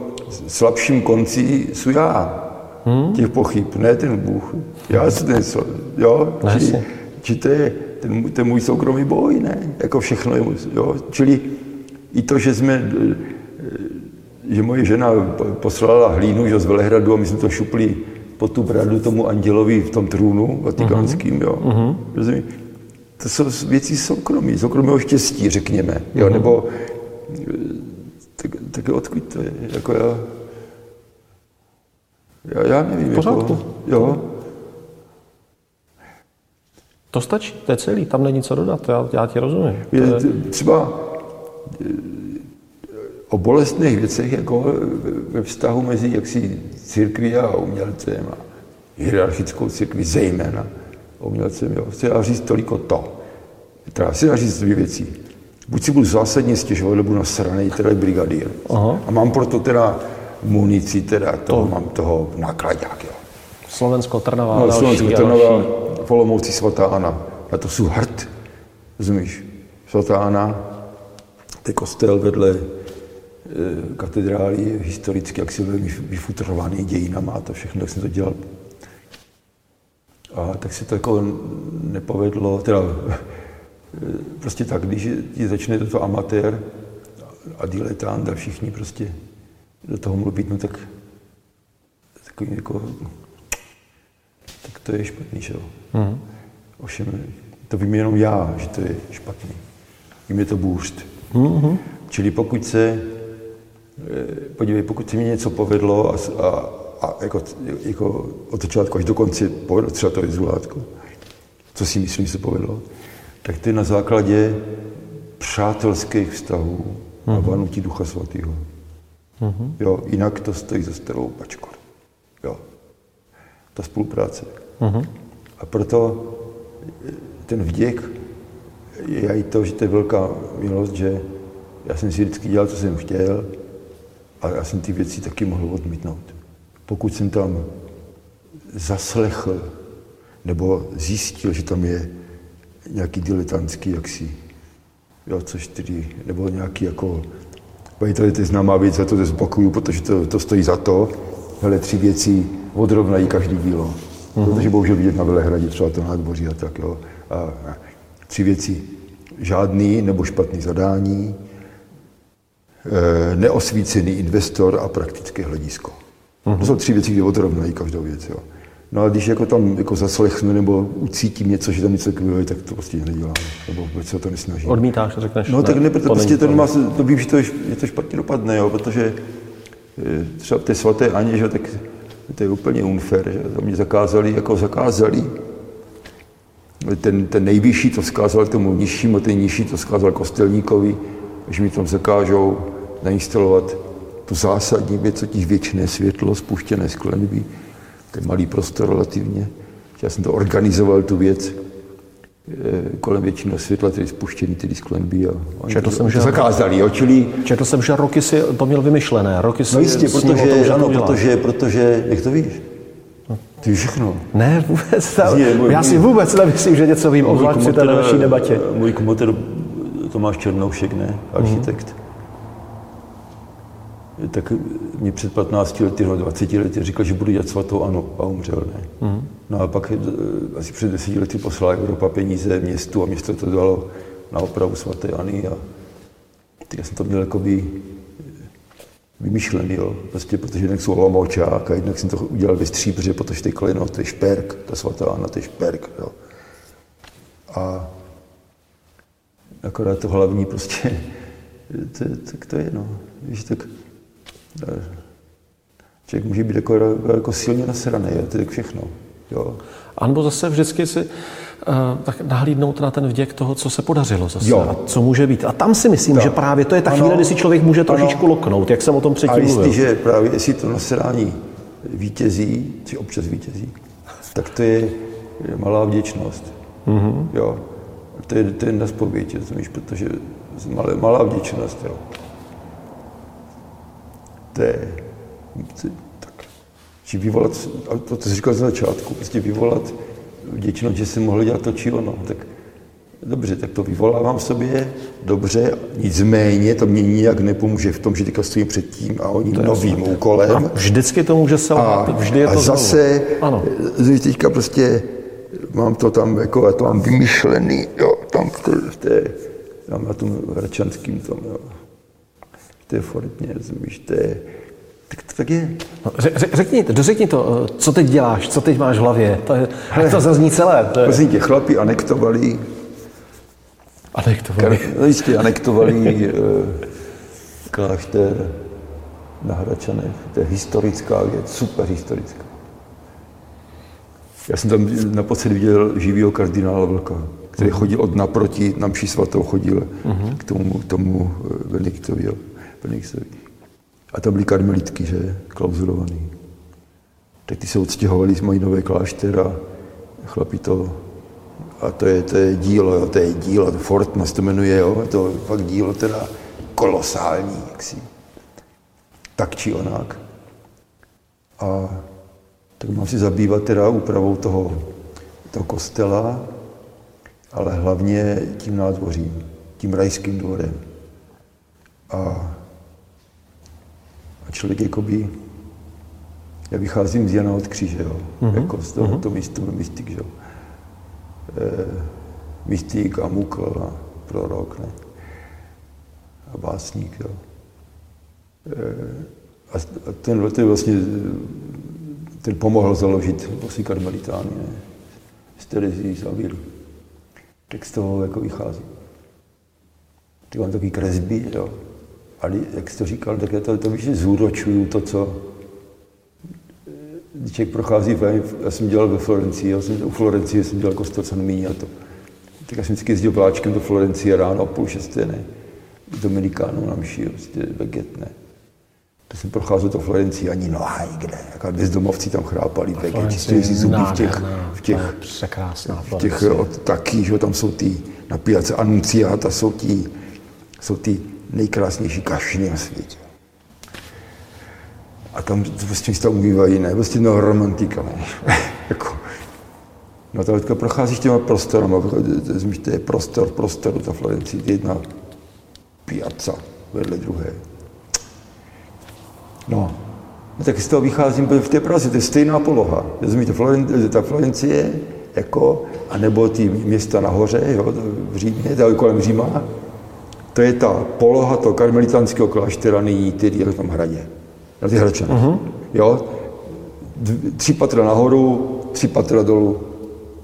[SPEAKER 2] slabším konci jsou já. Hmm? Těch pochyb, ne ten Bůh. Já jsem ten, jo. Či, či to je ten, ten můj soukromý boj, ne? Jako všechno je, jo. Čili i to, že jsme že moje žena poslala hlínu že z Velehradu a my jsme to šupli po tu bradu tomu andělovi v tom trůnu vatikánským, jo. Uh-huh. Rozumí? To jsou věci soukromí, soukromého štěstí, řekněme, jo, uh-huh. nebo tak, tak odkud to je, jako já, já, já nevím, jako, jo.
[SPEAKER 1] To stačí, to je celý, tam není co dodat, já, já ti rozumím.
[SPEAKER 2] Je, je... Třeba eh, o bolestných věcech jako ve vztahu mezi jaksi církví a umělcem a hierarchickou církví zejména umělcem, jo. Se dá říct toliko to. Teda se dá říct dvě věci. Buď si budu zásadně stěžovat, nebo budu nasranej, teda brigadír. Aha. A mám proto teda munici, teda toho, to. mám toho nákladák, jo.
[SPEAKER 1] Slovensko, Trnava,
[SPEAKER 2] no, další, Slovensko, Trnava, Polomouci, svatá Anna. A to jsou hrd, rozumíš? Svatá Anna, to je kostel vedle e, katedrály, historicky, jak si velmi vyfutrovaný dějinama a to všechno, tak jsem to dělal. A tak se to jako nepovedlo, teda prostě tak, když ti začne to amatér a diletant a všichni prostě do toho mluvit, no tak takový jako tak to je špatný, že jo. Mm. Ovšem, to vím jenom já, že to je špatný. Vím je to bůřt. Mm-hmm. Čili pokud se, eh, podívej, pokud se mi něco povedlo a, a, a jako, jako od začátku až do konce povedlo třeba to izolátko, co si myslím, že se povedlo, tak to je na základě přátelských vztahů mm-hmm. a mhm. vanutí Ducha Svatého. Mm-hmm. Jo, jinak to stojí za starou pačku. Jo ta spolupráce. Uh-huh. A proto ten vděk je i to, že to je velká milost, že já jsem si vždycky dělal, co jsem chtěl a já jsem ty věci taky mohl odmítnout. Pokud jsem tam zaslechl nebo zjistil, že tam je nějaký diletantský jaksi, jo, což tedy, nebo nějaký jako, tady to je známá věc, za to zbokuju, protože to, to stojí za to, hele, tři věci, odrovnají každý dílo. Mm-hmm. Protože bohužel vidět na Velehradě třeba to nádvoří a tak, jo. A, a tři věci. Žádný nebo špatný zadání, e, neosvícený investor a praktické hledisko. Mm-hmm. To jsou tři věci, které odrovnají každou věc, jo. No a když jako tam jako zaslechnu nebo ucítím něco, že tam něco takového tak to prostě nedělám. Nebo vůbec se to nesnažím.
[SPEAKER 1] Odmítáš, řekneš?
[SPEAKER 2] No tak ne, to prostě to, nemá, to vím, že to, je, to špatně dopadne, jo, protože e, třeba té svaté Aně, že tak to je úplně unfair, že to mě zakázali, jako zakázali. Ten, ten nejvyšší to vzkázal tomu nižšímu, ten nižší to vzkázal kostelníkovi, že mi tam zakážou nainstalovat tu zásadní věc, totiž věčné světlo, spuštěné ten malý prostor relativně. Já jsem to organizoval, tu věc, Eh, kolem většinou světla, tedy spuštěný tedy sklenby a četl to, jsem, že, zakázali. Jo, čili...
[SPEAKER 1] Četl jsem, že roky si to měl vymyšlené. Roky si
[SPEAKER 2] no jistě, protože, tom, že ano, protože, protože, jak to víš? No. Ty všechno.
[SPEAKER 1] Ne, vůbec. Ta, je, můj, já si vůbec nemyslím, že něco vím, o při té naší debatě.
[SPEAKER 2] Můj komoter Tomáš Černoušek, ne? Architekt. Tak mě před 15 lety nebo 20 lety říkal, že budu dělat svatou ano a umřel, ne. Mm. No a pak eh, asi před 10 lety poslala Evropa peníze městu a město to dalo na opravu svaté Ani a já jsem to měl jako by vymyšlený, jo. Prostě, protože jednak jsou Olomoučák a jednak jsem to udělal ve Stříbře, protože ty kleno, to je šperk, ta svatá Anna, to je šperk, jo. A akorát to hlavní prostě, to, tak to je, no. Víš, tak Člověk může být jako, jako silně nasraný, to je všechno. Jo.
[SPEAKER 1] A nebo zase vždycky si uh, tak nahlídnout na ten vděk toho, co se podařilo zase jo. a co může být. A tam si myslím, tak. že právě to je ta ano, chvíle, kdy si člověk může trošičku ano. loknout, jak jsem o tom předtím a
[SPEAKER 2] mluvil. že právě jestli to nasrání vítězí, či občas vítězí, tak to je malá vděčnost. Mm-hmm. Jo. To je, to je na spověď, protože malá, malá vděčnost. Jo to je, tak, či vyvolat, a to, to jsi říkal za začátku, prostě vyvolat vděčnost, že jsem mohl dělat to či ono, tak dobře, tak to vyvolávám v sobě, dobře, nicméně to mě nijak nepomůže v tom, že teďka stojím před tím a oni novým úkolem. A
[SPEAKER 1] vždycky to může se a, vždy je to
[SPEAKER 2] A zase, ano. teďka prostě mám to tam, jako já to mám vymyšlený, jo, tam v té, v té tam na tom Hračanským tom, jo té formě, rozumíš, to je, tak to tak je.
[SPEAKER 1] No, řekni, dořekni to, co teď děláš, co teď máš v hlavě, to, je, to zazní celé. To je...
[SPEAKER 2] Prosím tě, chlapi anektovali,
[SPEAKER 1] anektovali.
[SPEAKER 2] No jistě, anektovali eh, klášter na Hračanech, to je historická věc, super historická. Já jsem tam naposled viděl živýho kardinála Vlka, který chodil od naproti, na mši svatou chodil uh-huh. k tomu, tomu eh, Jo. Benediktovi. A tam byly karmelitky, že, klauzulovaný. Tak ty se odstěhovali z mojí nové klášter a chlapi to a to je, to je dílo, jo, to je dílo, to Fortmas to jmenuje, jo, to je fakt dílo teda kolosální, jaksi. Tak či onak. A tak mám si zabývat teda úpravou toho, toho kostela, ale hlavně tím nádvořím, tím rajským dvorem. A, a člověk jakoby, já vycházím z Jana od kříže, jo, mm-hmm. jako z toho, mm-hmm. to místo, mystik, jo. E, mystik a mukl a prorok, ne? A básník, jo. E, a, a ten, ten vlastně ten pomohl založit vlastně karmelitány, ne? z Terezí, z Avilu. Tak z toho jako vychází. Ty mám takový kresby, jo. Ale jak jsi to říkal, tak já to, to víš, zúročuju to, co když člověk prochází já jsem dělal ve Florencii, já jsem, u Florencie jsem dělal kostel San a to. Tak já jsem vždycky jezdil vláčkem do Florencie ráno o půl šesté, ne? Dominikánů na mši, prostě veget, ne? To jsem procházel to Florencii ani noha nikde. Jako bezdomovci tam chrápali, veget, čistili si zuby v těch, v těch, v těch od, taky, že tam jsou ty na pijace Anunciata, jsou ty, jsou ty nejkrásnější kašny na světě. A tam prostě tam umývají, ne, prostě no romantika, ne. jako, no to teďka procházíš těma prostorama, to je prostor, prostor, ta Florencie, jedna piazza vedle druhé. No, no tak z toho vycházím v té Praze, to je stejná poloha. Rozumíte, Floren, ta Florencie, jako, anebo ty města nahoře, jo, v Římě, kolem Říma, to je ta poloha toho karmelitánského kláštera nyní, který je v tom hradě, na ty Hradčany. Uh-huh. Jo, tři patra nahoru, tři patra dolů.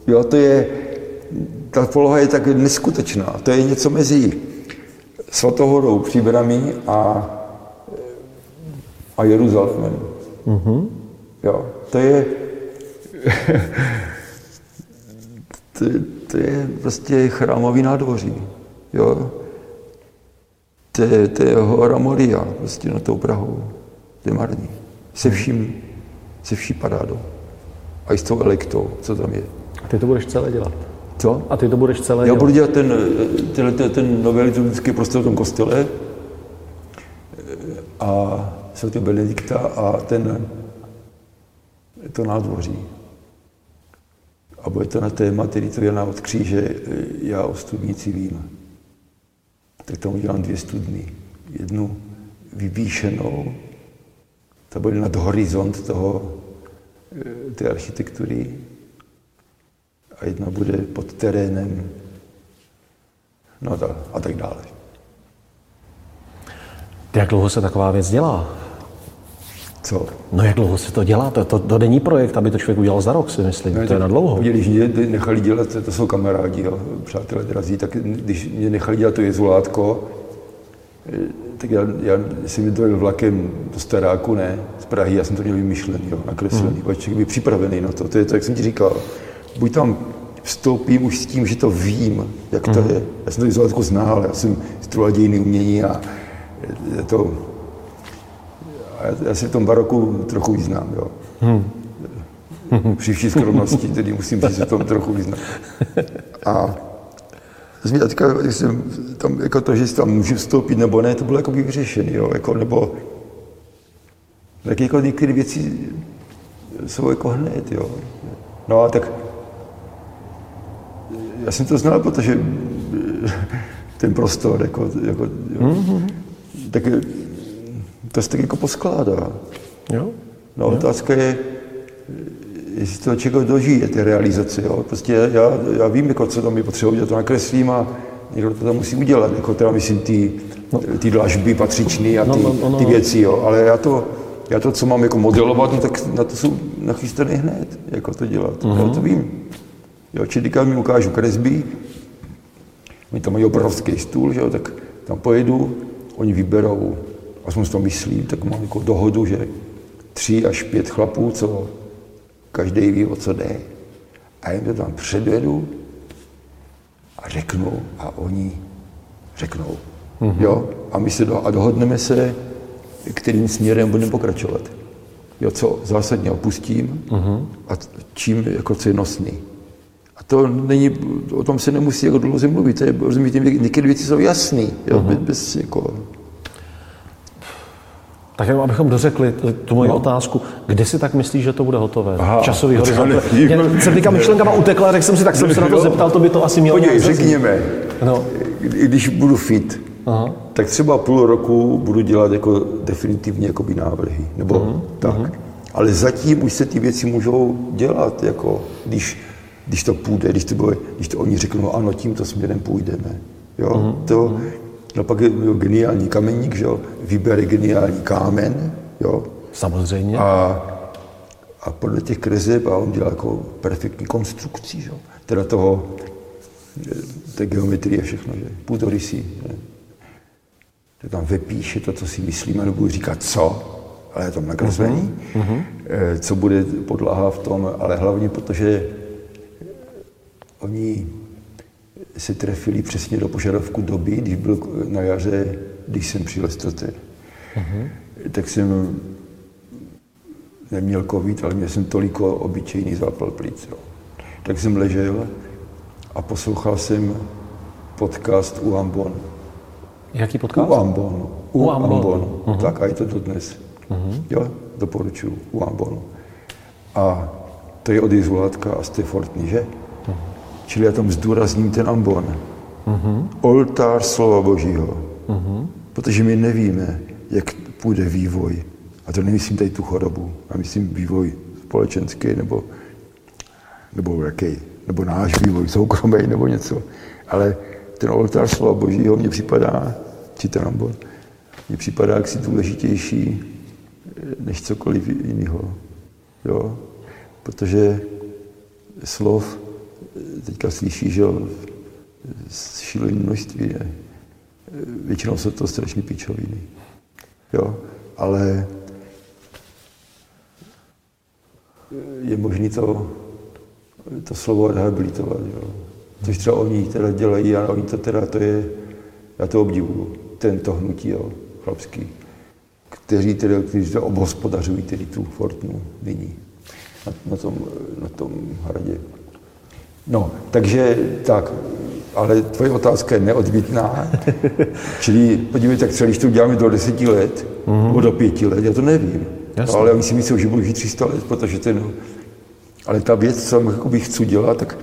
[SPEAKER 2] Jo, to je, ta poloha je tak neskutečná. To je něco mezi Svatohorou, Příbrami a a Jeruzalémem. Mm-hmm. Jo, to je, to, to je prostě chrámový nádvoří. Jo. To je, to je hora Moria, prostě na tou Prahou. To je marný. Se vším, se vší parádou. A i s tou elektou, co tam je.
[SPEAKER 1] A ty to budeš celé dělat?
[SPEAKER 2] Co?
[SPEAKER 1] A ty to budeš celé
[SPEAKER 2] Já
[SPEAKER 1] dělat?
[SPEAKER 2] budu dělat ten, ten, ten, ten nový liturgický prostor v tom kostele. A svatého Benedikta a ten, to nádvoří. A bude to na téma, který to Jana od kříže, já o studnici vím. Tak tam udělám dvě studny. Jednu vyvýšenou, ta bude nad horizont toho, té architektury, a jedna bude pod terénem, no a, a tak dále.
[SPEAKER 1] Jak dlouho se taková věc dělá?
[SPEAKER 2] Co?
[SPEAKER 1] No jak dlouho se to dělá? To, to, to není projekt, aby to člověk udělal za rok, si myslím. No, to je na dlouho.
[SPEAKER 2] Když mě nechali dělat, to jsou kamarádi, jo, přátelé drazí, tak když mě nechali dělat to jezulátko, eh, tak já, já jsem dojel vlakem do Staráku, ne, z Prahy, já jsem to měl vymyšlený, jo, nakreslený, hmm. člověk byl připravený na to, to je to, jak jsem ti říkal. Buď tam vstoupím už s tím, že to vím, jak to hmm. je. Já jsem to jezulátko znal, já jsem studoval dějiny umění a to já, já si v tom baroku trochu vyznám, jo. Hmm. Při vší skromnosti, tedy musím říct, že tom trochu vyznám. A teďka, jsem tam, jako to, že tam můžu vstoupit nebo ne, to bylo jako vyřešené, jo, jako, nebo tak jako některé věci jsou jako hned, jo. No a tak já jsem to znal, protože ten prostor, jako, jako jo, mm-hmm. tak to se tak jako poskládá. Jo? No, jo. otázka je, jestli to člověk dožije, ty realizace. Jo? Prostě já, já vím, jako, co tam je potřeba udělat, to nakreslím a někdo to tam musí udělat, jako teda myslím ty, no. ty dlažby patřičný a no, ty, no, ty věci, jo. ale já to, já to, co mám jako modelovat, no, tak na to jsou nachystaný hned, jako to dělat. Mm-hmm. Já mhm. to vím. Jo, čili mi ukážu kresby, my tam mají obrovský stůl, že jo, tak tam pojedu, oni vyberou aspoň si to myslím, tak mám jako dohodu, že tři až pět chlapů, co každý ví, o co jde, a jim to tam předvedu a řeknu a oni řeknou. Mm-hmm. Jo? A my se do, a dohodneme se, kterým směrem budeme pokračovat. Jo, co zásadně opustím mm-hmm. a čím jako co je nosný. A to není, o tom se nemusí jako dlouze mluvit, to je, rozumíte, některé věci jsou jasné, jo, mm-hmm. bez, bez jako,
[SPEAKER 1] tak jenom abychom dořekli tu moji no. otázku, kdy si tak myslíš, že to bude hotové? Aha, Časový horizont. Mě se teďka myšlenka utekla, řekl jsem si, tak jsem se na to zeptal, to by to asi mělo.
[SPEAKER 2] Podívej, řekněme, no. když budu fit, Aha. tak třeba půl roku budu dělat jako definitivně jakoby návrhy, nebo uh-huh. tak. Uh-huh. Ale zatím už se ty věci můžou dělat, jako když, když to půjde, když to, bude, když to oni řeknou, ano, tímto směrem půjdeme. Jo? Uh-huh. To, No pak je jo, geniální kameník, že jo, vybere geniální kámen, jo.
[SPEAKER 1] Samozřejmě.
[SPEAKER 2] A, a podle těch kreseb a on dělá jako perfektní konstrukci, že jo. Teda toho, té geometrie všechno, že půdorysy, že. To tam vypíše to, co si myslíme, nebudu říkat co, ale je tam nakreslený, uh-huh. co bude podlaha v tom, ale hlavně protože oni se trefili přesně do požadavku doby, když byl na jaře, když jsem přijel z uh-huh. tak jsem neměl covid, ale měl jsem toliko obyčejný zápal plic. Jo. Tak jsem ležel a poslouchal jsem podcast u Ambon.
[SPEAKER 1] Jaký podcast?
[SPEAKER 2] U Ambon. U, u Ambon. Ambon. Uh-huh. Tak a je to dodnes. Uh-huh. Jo, doporučuji, u Ambonu. A to je od Izvolátka a Stefortny, že? Čili já tam zdůrazním ten ambon. Uh-huh. Oltář slova Božího. Uh-huh. Protože my nevíme, jak půjde vývoj. A to nemyslím tady tu chorobu. A myslím vývoj společenský nebo, nebo jaký, nebo náš vývoj soukromý nebo něco. Ale ten oltář slova Božího mně připadá, či ten ambon, mně připadá jaksi důležitější než cokoliv jiného. Jo? Protože slov teďka slyší, že šílené množství. Je. Většinou jsou to strašně pičoviny. Jo? Ale je možné to, to slovo rehabilitovat. Jo? Což třeba oni teda dělají a oni to teda, to je, já to obdivuju, tento hnutí jo, chlapský, kteří teda, kteří to obhospodařují tedy tu fortnu nyní na, na, tom, na tom hradě. No, takže tak, ale tvoje otázka je neodbitná. Čili podívejte, tak celý to uděláme do deseti let, mm-hmm. nebo do pěti let, já to nevím. No, ale já si myslím, že budu žít 300 let, protože ten, ale ta věc, co bych chci dělat, tak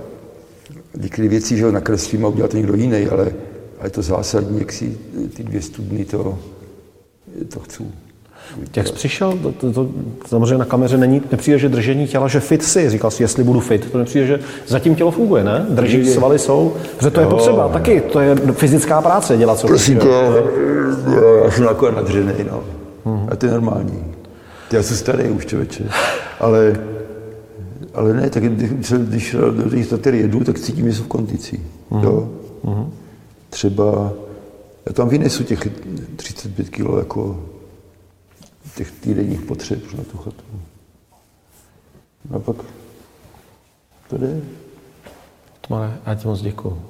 [SPEAKER 2] některé věci, že ho nakreslím a udělat to někdo jiný, ale, ale to zásadní, jak si ty dvě studny, to, to chci.
[SPEAKER 1] Jak jsi přišel, to, to, to, samozřejmě na kameře není, nepřijde, že držení těla, že fit si, říkal jsi, jestli budu fit, to nepřijde, že zatím tělo funguje, ne? Drží svaly jsou, protože to je jo, potřeba, ne. taky, to je fyzická práce dělat co
[SPEAKER 2] Prosím tě, já jsem jako nadřený, no. Hmm. A to je normální. Já jsem starý už, člověče, ale, ale ne, tak když, když do těch statery jedu, tak cítím, že jsou v kondici, hmm. jo. Hmm. Třeba, já tam vynesu těch 35 kg jako těch týdenních potřeb na tu chatu. No a pak to jde.
[SPEAKER 1] Tmane, já ti moc děkuju.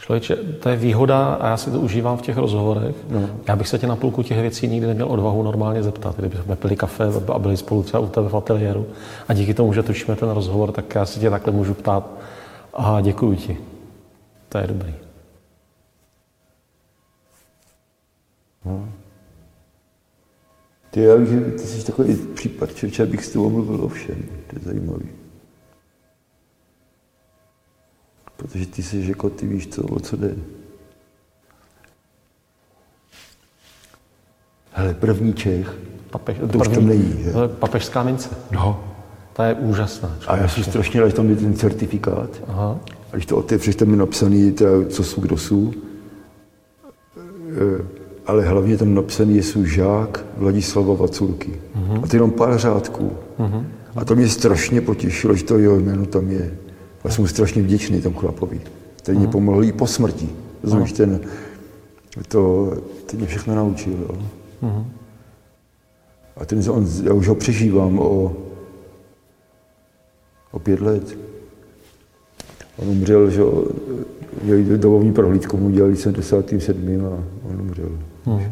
[SPEAKER 1] Člověče, to je výhoda a já si to užívám v těch rozhovorech. No. Já bych se tě na půlku těch věcí nikdy neměl odvahu normálně zeptat. Kdybychom pili kafe a byli spolu třeba u tebe v ateliéru a díky tomu, že točíme ten rozhovor, tak já si tě takhle můžu ptát. Aha, děkuji ti. To je dobrý.
[SPEAKER 2] No. Ty, já bych, ty jsi takový případ, člověče, abych s tebou mluvil o všem. To je zajímavý. Protože ty jsi jako, ty víš, co, o co jde. Hele, první Čech,
[SPEAKER 1] Papež,
[SPEAKER 2] to první, už tam není, že?
[SPEAKER 1] Papežská mince.
[SPEAKER 2] No.
[SPEAKER 1] To je úžasná.
[SPEAKER 2] A já jsem strašně rád, že tam je ten certifikát. Aha. A když to otevřeš, tam je napsaný, teda, co jsou, kdo jsou. E, ale hlavně tam napsaný je svůj žák Vladislava Vaculky. Uh-huh. A to jenom pár řádků. Uh-huh. A to mě strašně potěšilo, že to jeho jméno tam je. Já jsem mu strašně vděčný tomu chlapovi, který uh-huh. mě pomohl i po smrti. Rozumíš, ten, to, ten mě všechno naučil. Jo. Uh-huh. A ten, on, já už ho přežívám o, o pět let. On umřel, že měli domovní prohlídku, mu udělali 77. a on umřel. Hmm.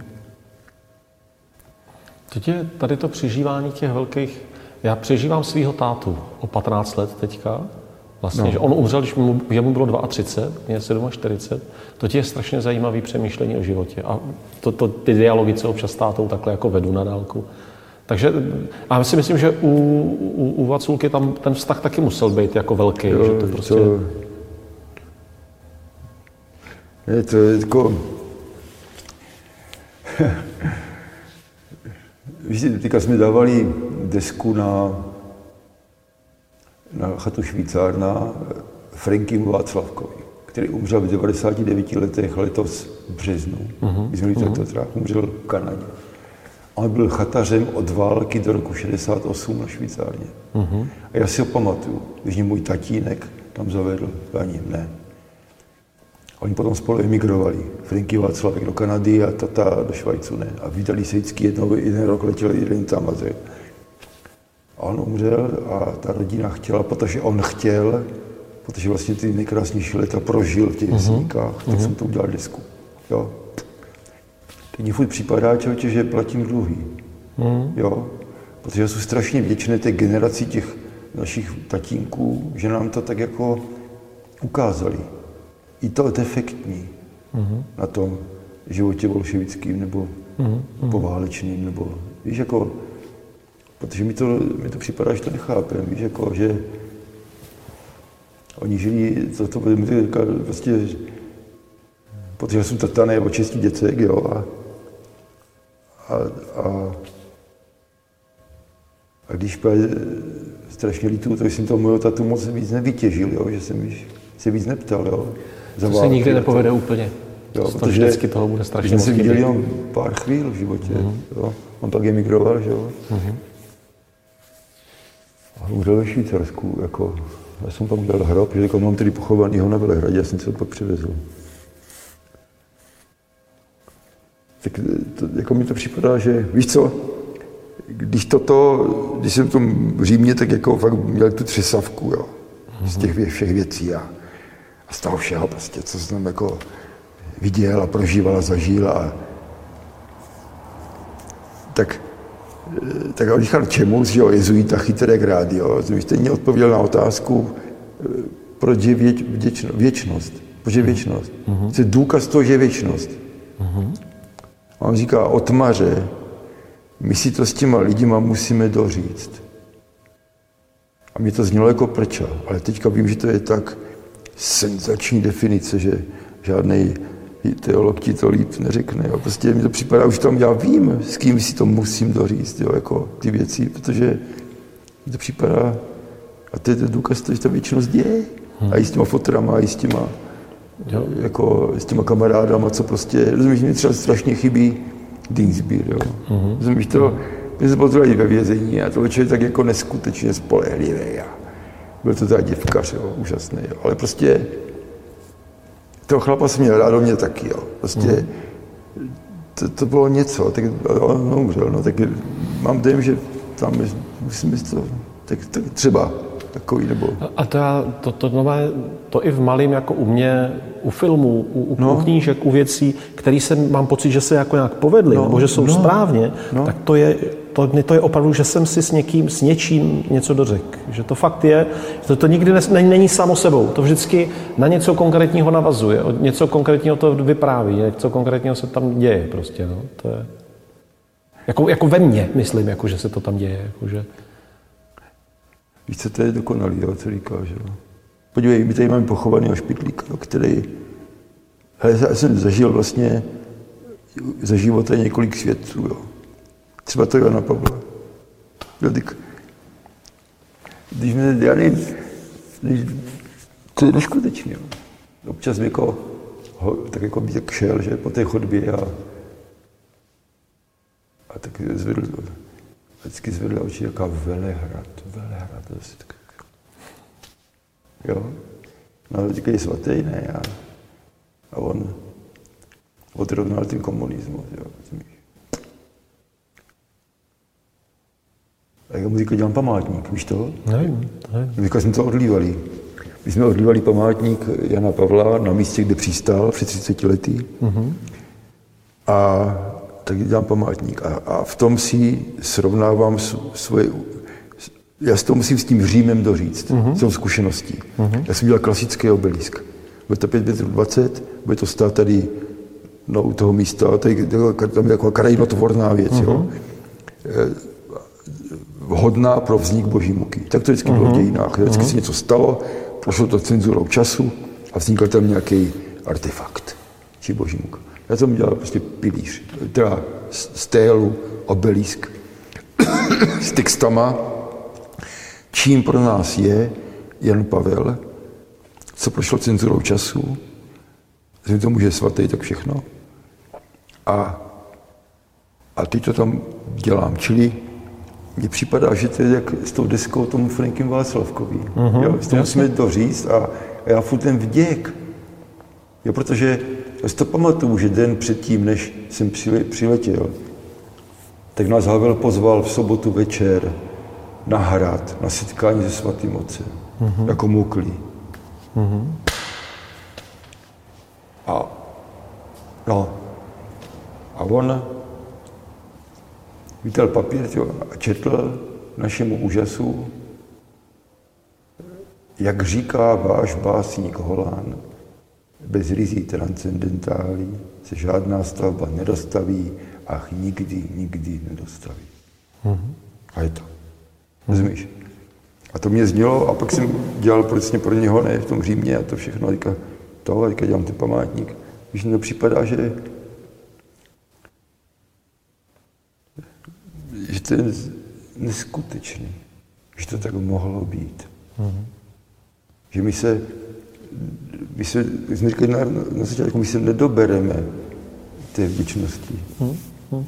[SPEAKER 1] Teď je tady to přežívání těch velkých... Já přežívám svého tátu o 15 let teďka. Vlastně, no. že on umřel, když mu, mu bylo 32, mě 47. To je strašně zajímavý přemýšlení o životě. A to, to, ty dialogy, co občas s tátou takhle jako vedu na dálku. Takže a si myslím, že u, u, u Vaculky tam ten vztah taky musel být jako velký. Jo, že to prostě... To,
[SPEAKER 2] je to jako... Víš, teďka jsme dávali desku na, na chatu Švýcárna Frankimu Václavkovi, který umřel v 99 letech letos v březnu. Uh-huh. My jsme uh-huh. to umřel v Kanadě. On byl chatařem od války do roku 68 na Švýcárně. Uh-huh. A já si ho pamatuju, když mě můj tatínek tam zavedl, ani ne. Oni potom spolu emigrovali. Franky Václavek do Kanady a tata do Švajcu, ne. A vydali se vždycky jednou, jeden rok letěli jeden tam a tak. A on umřel a ta rodina chtěla, protože on chtěl, protože vlastně ty nejkrásnější leta prožil v těch uh-huh. tak uh-huh. jsem to udělal desku. Jo. Teď mi furt připadá, člověče, že platím dluhy. Mm. Jo? Protože jsou strašně vděčné té generaci těch našich tatínků, že nám to tak jako ukázali. I to defektní mm. na tom životě bolševickým nebo mm. poválečným, nebo víš, jako, protože mi to, mi to připadá, že to nechápem, víš, jako, že oni žili, to, to, to, to protože jsem tata nebo čistý děcek, jo, a a, a, a když strašně lítu, to jsem to mojho tatu moc víc nevytěžil, jo, že jsem se víc neptal. Jo,
[SPEAKER 1] to se nikdy nepovede to. úplně. Jo, to protože vždycky toho bude strašně
[SPEAKER 2] moc jsem viděl jenom pár chvíl v životě. Uh-huh. Jo. On pak emigroval, že jo. Uh-huh. A umřel ve Švýcarsku, jako, já jsem tam udělal hrob, že jako mám tady pochovaný ho na Velehradě, já jsem se to pak přivezl. Tak to, jako mi to připadá, že víš co, když toto, když jsem v tom Římě, tak jako fakt měl tu třesavku, jo, z těch všech věcí a, a z toho všeho prostě, co jsem jako viděl a prožíval a zažil a tak, tak on říkal čemu, že jo, jezuita chytré rádio, vy jste mě odpověděl na otázku, proč je věč, věčno, věčnost, proč je věčnost. Mm-hmm. To je důkaz toho, že je věčnost. Mm-hmm. A on říká o tmaře, my si to s těma lidima musíme doříct. A mě to znělo jako prča, ale teďka vím, že to je tak senzační definice, že žádný teolog ti to líp neřekne. Jo. Prostě mi to připadá, už tam já vím, s kým si to musím doříct, jo, jako ty věci, protože mi to připadá, a to je ten důkaz, že ta děje. Hmm. A i s těma fotrama, i s těma jo. jako s těma kamarádama, co prostě, rozumíš, mi třeba strašně chybí Dingsbír, jo. Mm-hmm. Rozumíš to, my jsme potřebovali ve vězení a to člověk tak jako neskutečně spolehlivý a byl to teda děvkař, jo, úžasný, jo. ale prostě toho chlapa jsem měl rád, mě taky, jo. Prostě mm. to, to, bylo něco, tak on umřel, no, tak mám dojem, že tam musíme to, tak, tak třeba takový, nebo...
[SPEAKER 1] A to, to, to nové, to i v malém, jako u mě, u filmů, u, u no. knížek, u věcí, které se, mám pocit, že se jako nějak povedly, no. nebo že jsou no. správně, no. tak to je, to, to je opravdu, že jsem si s někým, s něčím něco dořekl. Že to fakt je, to, to nikdy ne, není samo sebou. To vždycky na něco konkrétního navazuje, něco konkrétního to vypráví, něco konkrétního se tam děje prostě. No. To je, jako, jako ve mně, myslím, jako, že se to tam děje. Jako, že,
[SPEAKER 2] Víš, co to je dokonalý, jo, co říká, že jo. Podívej, my tady máme pochovaný špitlík, jo, který, hele, já jsem zažil vlastně za života několik světců, jo. Třeba to Jana Pavla. Jo, tak, když mě, já nevím, když, to je neskutečný, jo. Občas jako, ho, tak jako by tak šel, že po té chodbě a, a tak zvedl, vždycky zvedla oči, jaká Velehrad, Velehrad. Jo? No, teďka je svatý, ne, a, a on odrovnal ten komunismus, jo, A já mu říkal, dělám památník, víš to?
[SPEAKER 1] Nevím, nevím.
[SPEAKER 2] Říkal jsme to odlívali. My jsme odlívali památník Jana Pavla na místě, kde přistál před 30 lety. Mm-hmm. A tak dělám památník. A, a v tom si srovnávám svoje... Já si to musím s tím Římem doříct, mm-hmm. s tou zkušeností. Mm-hmm. Já jsem dělal klasický obelisk. Bude to 5 metrů 20, bude to stát tady no, u toho místa, tady, tam je jako krajinotvorná věc. Mm-hmm. Jo? Eh, vhodná pro vznik boží muky. Tak to vždycky uh-huh. bylo v mhm. dějinách. Vždycky uh-huh. se něco stalo, prošlo to cenzurou času a vznikl tam nějaký artefakt, či boží muka. Já jsem dělal prostě pilíř, teda stélu, obelisk s textama, čím pro nás je Jan Pavel, co prošlo cenzurou času, že to může svatý, tak všechno. A, a teď to tam dělám, čili mně připadá, že to je jak s tou deskou tomu Frankem Václavkový. Uh-huh, jo, s tom musíme to říct a, a já furt ten vděk. Jo, protože já si to pamatuju, že den předtím, než jsem přiletěl, tak nás Havel pozval v sobotu večer na hrad, na setkání se svatým otcem, uh-huh. jako muklí. Uh-huh. A, no, a on vítal papír tjo, a četl našemu úžasu, jak říká váš básník Holán, bez rizí transcendentálí se žádná stavba nedostaví, ach nikdy, nikdy nedostaví. Mm-hmm. A je to. Rozumíš? A to mě znělo a pak jsem dělal prostě pro něho, ne, v tom Římě a to všechno. A teďka to, a teďka dělám ten památník. Když mi to připadá, že že to je neskutečný, že to tak mohlo být. Mm-hmm. Že my se, my se, my jsme říkali na, na začátku, my se nedobereme té vděčnosti. Mm-hmm.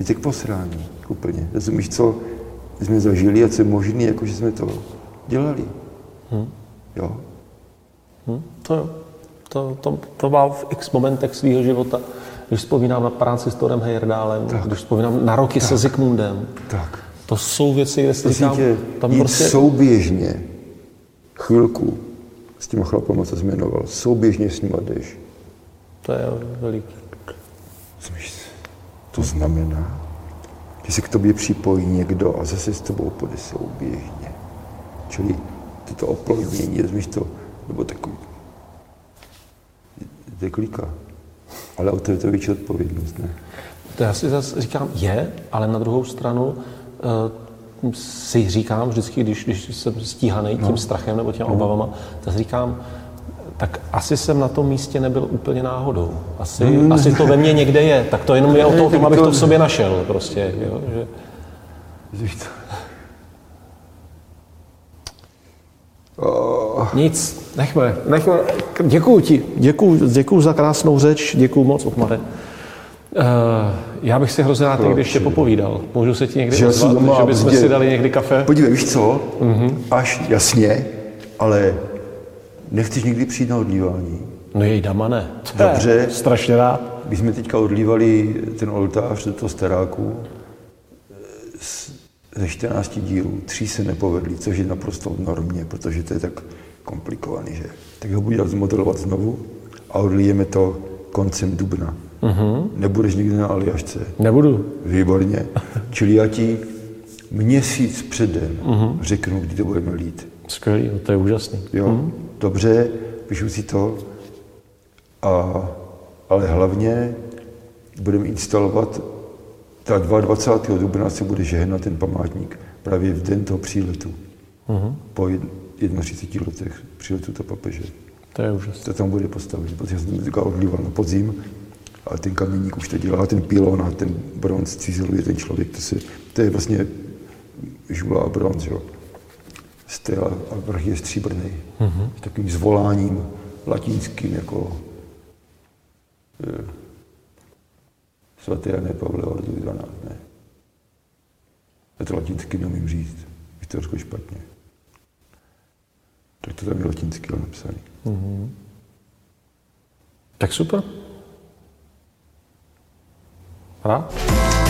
[SPEAKER 2] Je tak posrání, úplně. Rozumíš, co jsme zažili a co je možné, jako že jsme to dělali. Mm. Jo.
[SPEAKER 1] Mm, to jo. To, to, to má v x momentech svého života když vzpomínám na práci s Torem Heyerdálem, tak. když vzpomínám na roky tak. se Zikmundem. Tak. To jsou věci, kde si říkám,
[SPEAKER 2] tě, tam prostě... souběžně chvilku s těma chlapama, co jmenoval, souběžně s nima jdeš.
[SPEAKER 1] To je veliký.
[SPEAKER 2] To znamená, že se k tobě připojí někdo a zase s tebou půjde souběžně. Čili tyto oplodnění, rozumíš to, nebo takový, to je klika. Ale o to je to větší odpovědnost, ne?
[SPEAKER 1] To já si zase říkám, je, ale na druhou stranu uh, si říkám vždycky, když, když jsem stíhaný tím no. strachem nebo těmi no. obavama, tak říkám, tak asi jsem na tom místě nebyl úplně náhodou. Asi, mm. asi to ve mně někde je. Tak to jenom je o tom, abych to v sobě našel. Prostě, jo, že... Nic, nechme, nechme. Děkuju ti, děkuju, děkuju za krásnou řeč, děkuju moc, Otmare. Uh, já bych si hrozně rád někdy ještě popovídal. Můžu se ti někdy že ozvat, doma, že bychom si dali někdy kafe?
[SPEAKER 2] Podívej, víš co? Uh-huh. Až jasně, ale nechceš někdy přijít na odlívání?
[SPEAKER 1] No jej dama ne.
[SPEAKER 2] Dobře.
[SPEAKER 1] Strašně rád.
[SPEAKER 2] My jsme teďka odlívali ten oltář do toho staráku ze 14 dílů. Tři se nepovedly, což je naprosto normně, protože to je tak komplikovaný, že? Tak ho budu zmodelovat znovu a odlijeme to koncem dubna. Uh-huh. Nebudeš nikdy na Aliašce?
[SPEAKER 1] Nebudu.
[SPEAKER 2] Výborně. Čili já ti měsíc předem uh-huh. řeknu, kdy to budeme lít.
[SPEAKER 1] Skvělý, no to je úžasný.
[SPEAKER 2] Jo, uh-huh. dobře, píšu si to, a, ale hlavně budeme instalovat, tak 22. dubna se bude žehnat ten památník právě v den toho příletu. Uh-huh. Po 31 letech přiletu to papeže.
[SPEAKER 1] To je úžasné.
[SPEAKER 2] To tam bude postavit, protože jsem to odlíval na podzim a ten kameník už to dělá, ten pilon a ten bronz cizeluje ten člověk. To, si, to je vlastně žula a bronz, jo. Stel a vrch je stříbrný. Mm-hmm. S takovým zvoláním latinským, jako e, svatý Jané Pavle Ordu 12, ne. Já to latinsky neumím říct, je to trošku špatně. Tak to tam je latinsky napsané. Mm-hmm.
[SPEAKER 1] Tak super. 啊.